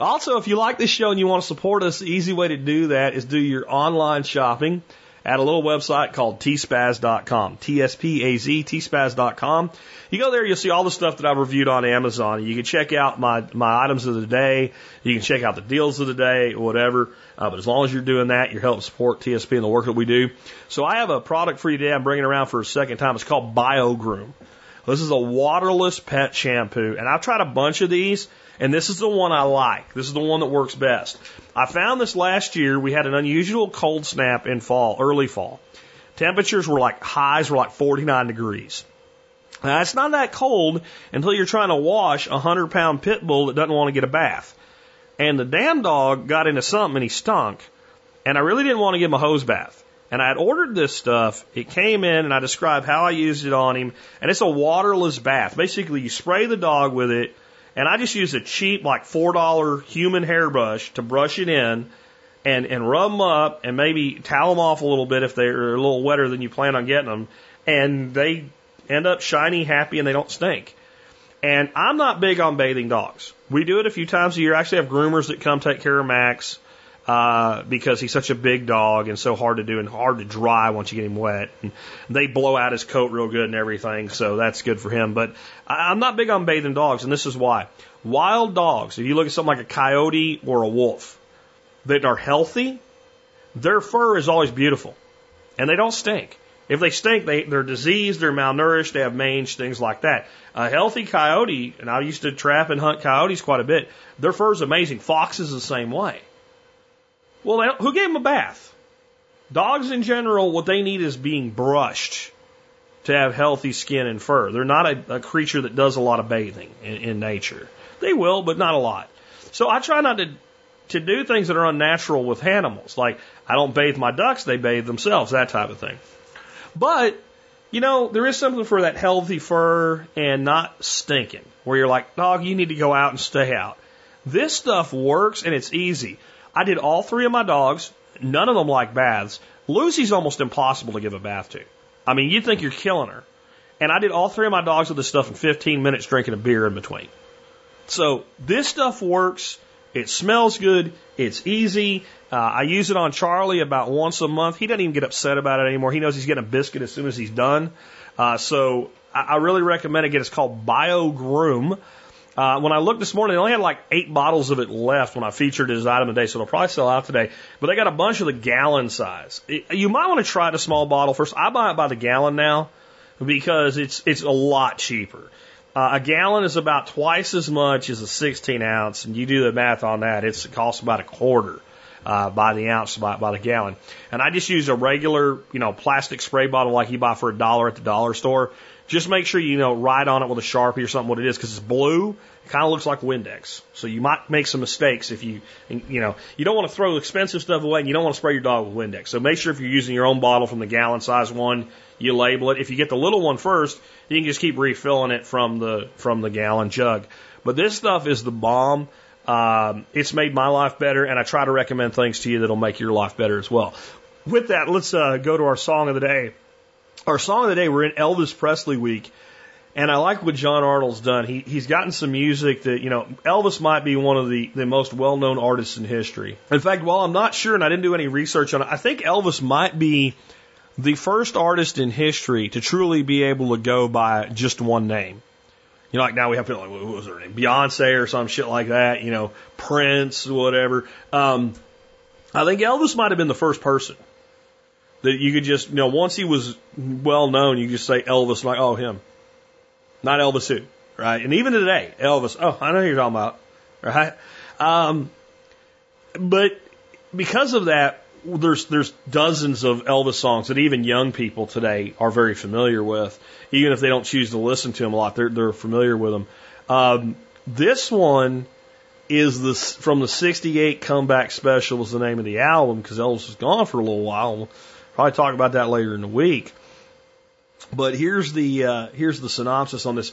Also, if you like this show and you want to support us, the easy way to do that is do your online shopping at a little website called tspaz.com. T-S-P-A-Z, tspaz.com. You go there, you'll see all the stuff that I've reviewed on Amazon. You can check out my, my items of the day. You can check out the deals of the day, whatever. Uh, but as long as you're doing that, you're helping support TSP and the work that we do. So I have a product for you today I'm bringing around for a second time. It's called BioGroom. This is a waterless pet shampoo. And I've tried a bunch of these. And this is the one I like. This is the one that works best. I found this last year. We had an unusual cold snap in fall, early fall. Temperatures were like highs were like 49 degrees. Now, it's not that cold until you're trying to wash a 100 pound pit bull that doesn't want to get a bath. And the damn dog got into something and he stunk. And I really didn't want to give him a hose bath. And I had ordered this stuff. It came in and I described how I used it on him. And it's a waterless bath. Basically, you spray the dog with it and I just use a cheap, like $4 human hairbrush to brush it in and, and rub them up and maybe towel them off a little bit if they're a little wetter than you plan on getting them. And they end up shiny, happy, and they don't stink. And I'm not big on bathing dogs. We do it a few times a year. I actually have groomers that come take care of Max uh, because he's such a big dog and so hard to do and hard to dry once you get him wet. And they blow out his coat real good and everything, so that's good for him. But I, I'm not big on bathing dogs, and this is why. Wild dogs, if you look at something like a coyote or a wolf that are healthy, their fur is always beautiful and they don't stink. If they stink, they, they're diseased, they're malnourished, they have mange, things like that. A healthy coyote, and I used to trap and hunt coyotes quite a bit, their fur is amazing. Foxes the same way. Well, who gave them a bath? Dogs in general, what they need is being brushed to have healthy skin and fur. They're not a, a creature that does a lot of bathing in, in nature. They will, but not a lot. So I try not to to do things that are unnatural with animals. Like I don't bathe my ducks; they bathe themselves, that type of thing. But you know, there is something for that healthy fur and not stinking, where you're like, dog, you need to go out and stay out. This stuff works and it's easy. I did all three of my dogs. None of them like baths. Lucy's almost impossible to give a bath to. I mean, you'd think you're killing her. And I did all three of my dogs with this stuff in 15 minutes, drinking a beer in between. So this stuff works. It smells good. It's easy. Uh, I use it on Charlie about once a month. He doesn't even get upset about it anymore. He knows he's getting a biscuit as soon as he's done. Uh, so I, I really recommend it. It's called Bio Groom. Uh, when I looked this morning, they only had like eight bottles of it left when I featured it as item of the day, so it'll probably sell out today. But they got a bunch of the gallon size. It, you might want to try the small bottle first. I buy it by the gallon now because it's it's a lot cheaper. Uh, a gallon is about twice as much as a 16 ounce, and you do the math on that, it's, it costs about a quarter uh, by the ounce, by, by the gallon. And I just use a regular, you know, plastic spray bottle like you buy for a dollar at the dollar store. Just make sure you know write on it with a sharpie or something what it is because it's blue. It kind of looks like Windex, so you might make some mistakes if you, you know, you don't want to throw expensive stuff away and you don't want to spray your dog with Windex. So make sure if you're using your own bottle from the gallon size one, you label it. If you get the little one first, you can just keep refilling it from the from the gallon jug. But this stuff is the bomb. Um, it's made my life better, and I try to recommend things to you that'll make your life better as well. With that, let's uh, go to our song of the day. Our song of the day, we're in Elvis Presley week. And I like what John Arnold's done. He, he's gotten some music that, you know, Elvis might be one of the, the most well known artists in history. In fact, while I'm not sure and I didn't do any research on it, I think Elvis might be the first artist in history to truly be able to go by just one name. You know, like now we have people like, what was her name? Beyonce or some shit like that, you know, Prince, whatever. Um, I think Elvis might have been the first person that you could just, you know, once he was well known, you just say Elvis, like, oh, him. Not Elvis who, right? And even today, Elvis, oh, I know who you're talking about, right? Um, but because of that, there's there's dozens of Elvis songs that even young people today are very familiar with, even if they don't choose to listen to them a lot. They're they're familiar with them. Um, this one is the from the '68 comeback special was the name of the album because Elvis was gone for a little while. Probably talk about that later in the week. But here's the uh, here's the synopsis on this.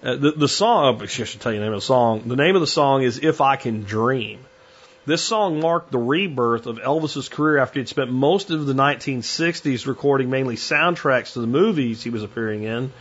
Uh, the the song. I should tell you the name of the song. The name of the song is "If I Can Dream." This song marked the rebirth of Elvis's career after he'd spent most of the 1960s recording mainly soundtracks to the movies he was appearing in.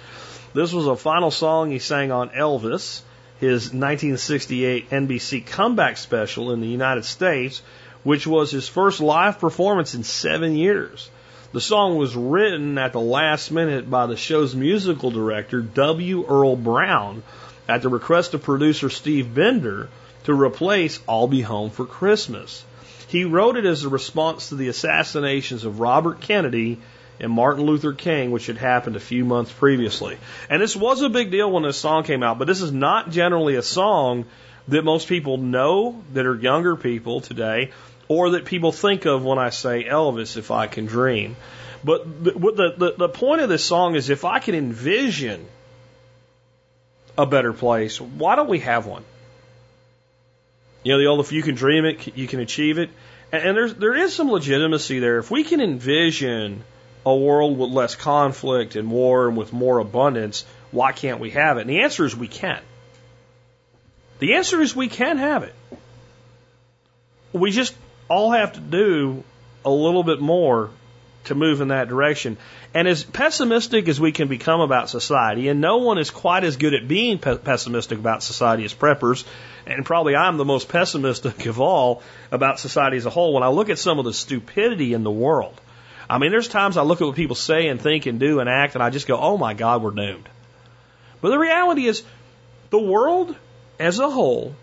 This was a final song he sang on Elvis, his 1968 NBC comeback special in the United States, which was his first live performance in seven years. The song was written at the last minute by the show's musical director, W. Earl Brown, at the request of producer Steve Binder, to replace I'll Be Home for Christmas. He wrote it as a response to the assassinations of Robert Kennedy and Martin Luther King, which had happened a few months previously. And this was a big deal when this song came out, but this is not generally a song that most people know that are younger people today or that people think of when I say Elvis, if I can dream. But the, the, the, point of this song is if I can envision a better place, why don't we have one? You know, the old if you can dream it, you can achieve it. And, and there's there is some legitimacy there. If we can envision a world with less conflict and war and with more abundance, why can't we have it? And the answer is we can. The answer is we can have it. We just all have to do a little bit more to move in that direction. And as pessimistic as we can become about society, and no one is quite as good at being pe- pessimistic about society as preppers, and probably I'm the most pessimistic of all about society as a whole when I look at some of the stupidity in the world. I mean, there's times I look at what people say and think and do and act, and I just go, oh my God, we're doomed. But the reality is, the world as a whole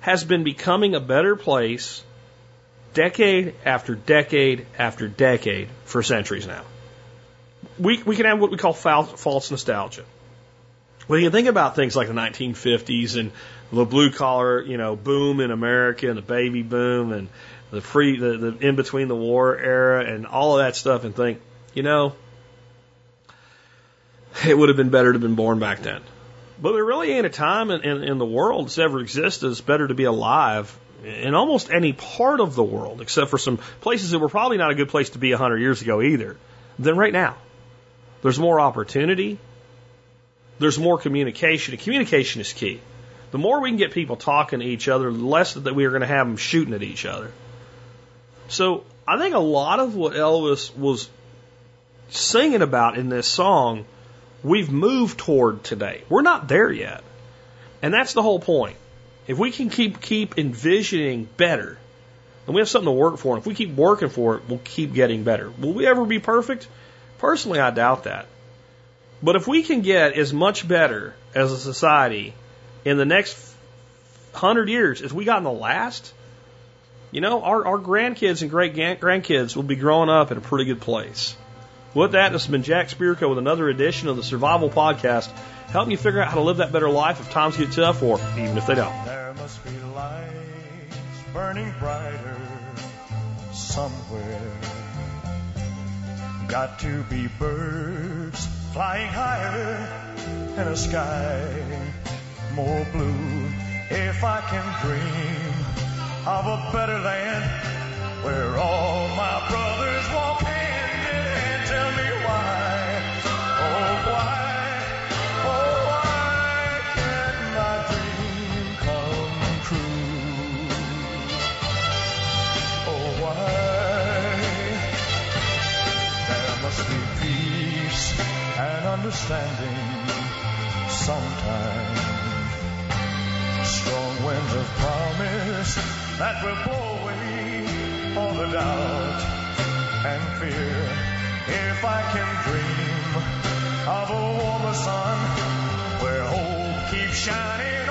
has been becoming a better place decade after decade after decade for centuries now. We, we can have what we call false nostalgia. When you think about things like the 1950s and the blue collar, you know, boom in America and the baby boom and the free, the, the in between the war era and all of that stuff and think, you know, it would have been better to have been born back then. But there really ain't a time in, in, in the world that's ever existed that's better to be alive in almost any part of the world, except for some places that were probably not a good place to be 100 years ago either, than right now. There's more opportunity. There's more communication. And communication is key. The more we can get people talking to each other, the less that we are going to have them shooting at each other. So I think a lot of what Elvis was singing about in this song, we've moved toward today. We're not there yet. And that's the whole point. If we can keep keep envisioning better, and we have something to work for, and if we keep working for it, we'll keep getting better. Will we ever be perfect? Personally, I doubt that. But if we can get as much better as a society in the next hundred years as we got in the last, you know, our, our grandkids and great grandkids will be growing up in a pretty good place. With that, this has been Jack Spirko with another edition of the Survival Podcast, helping you figure out how to live that better life if times get tough or even if they don't. There must be lights burning brighter somewhere. Got to be birds flying higher in a sky more blue. If I can dream of a better land where all my brothers walk understanding sometime. Strong winds of promise that will blow away all the doubt and fear. If I can dream of a warmer sun where hope keeps shining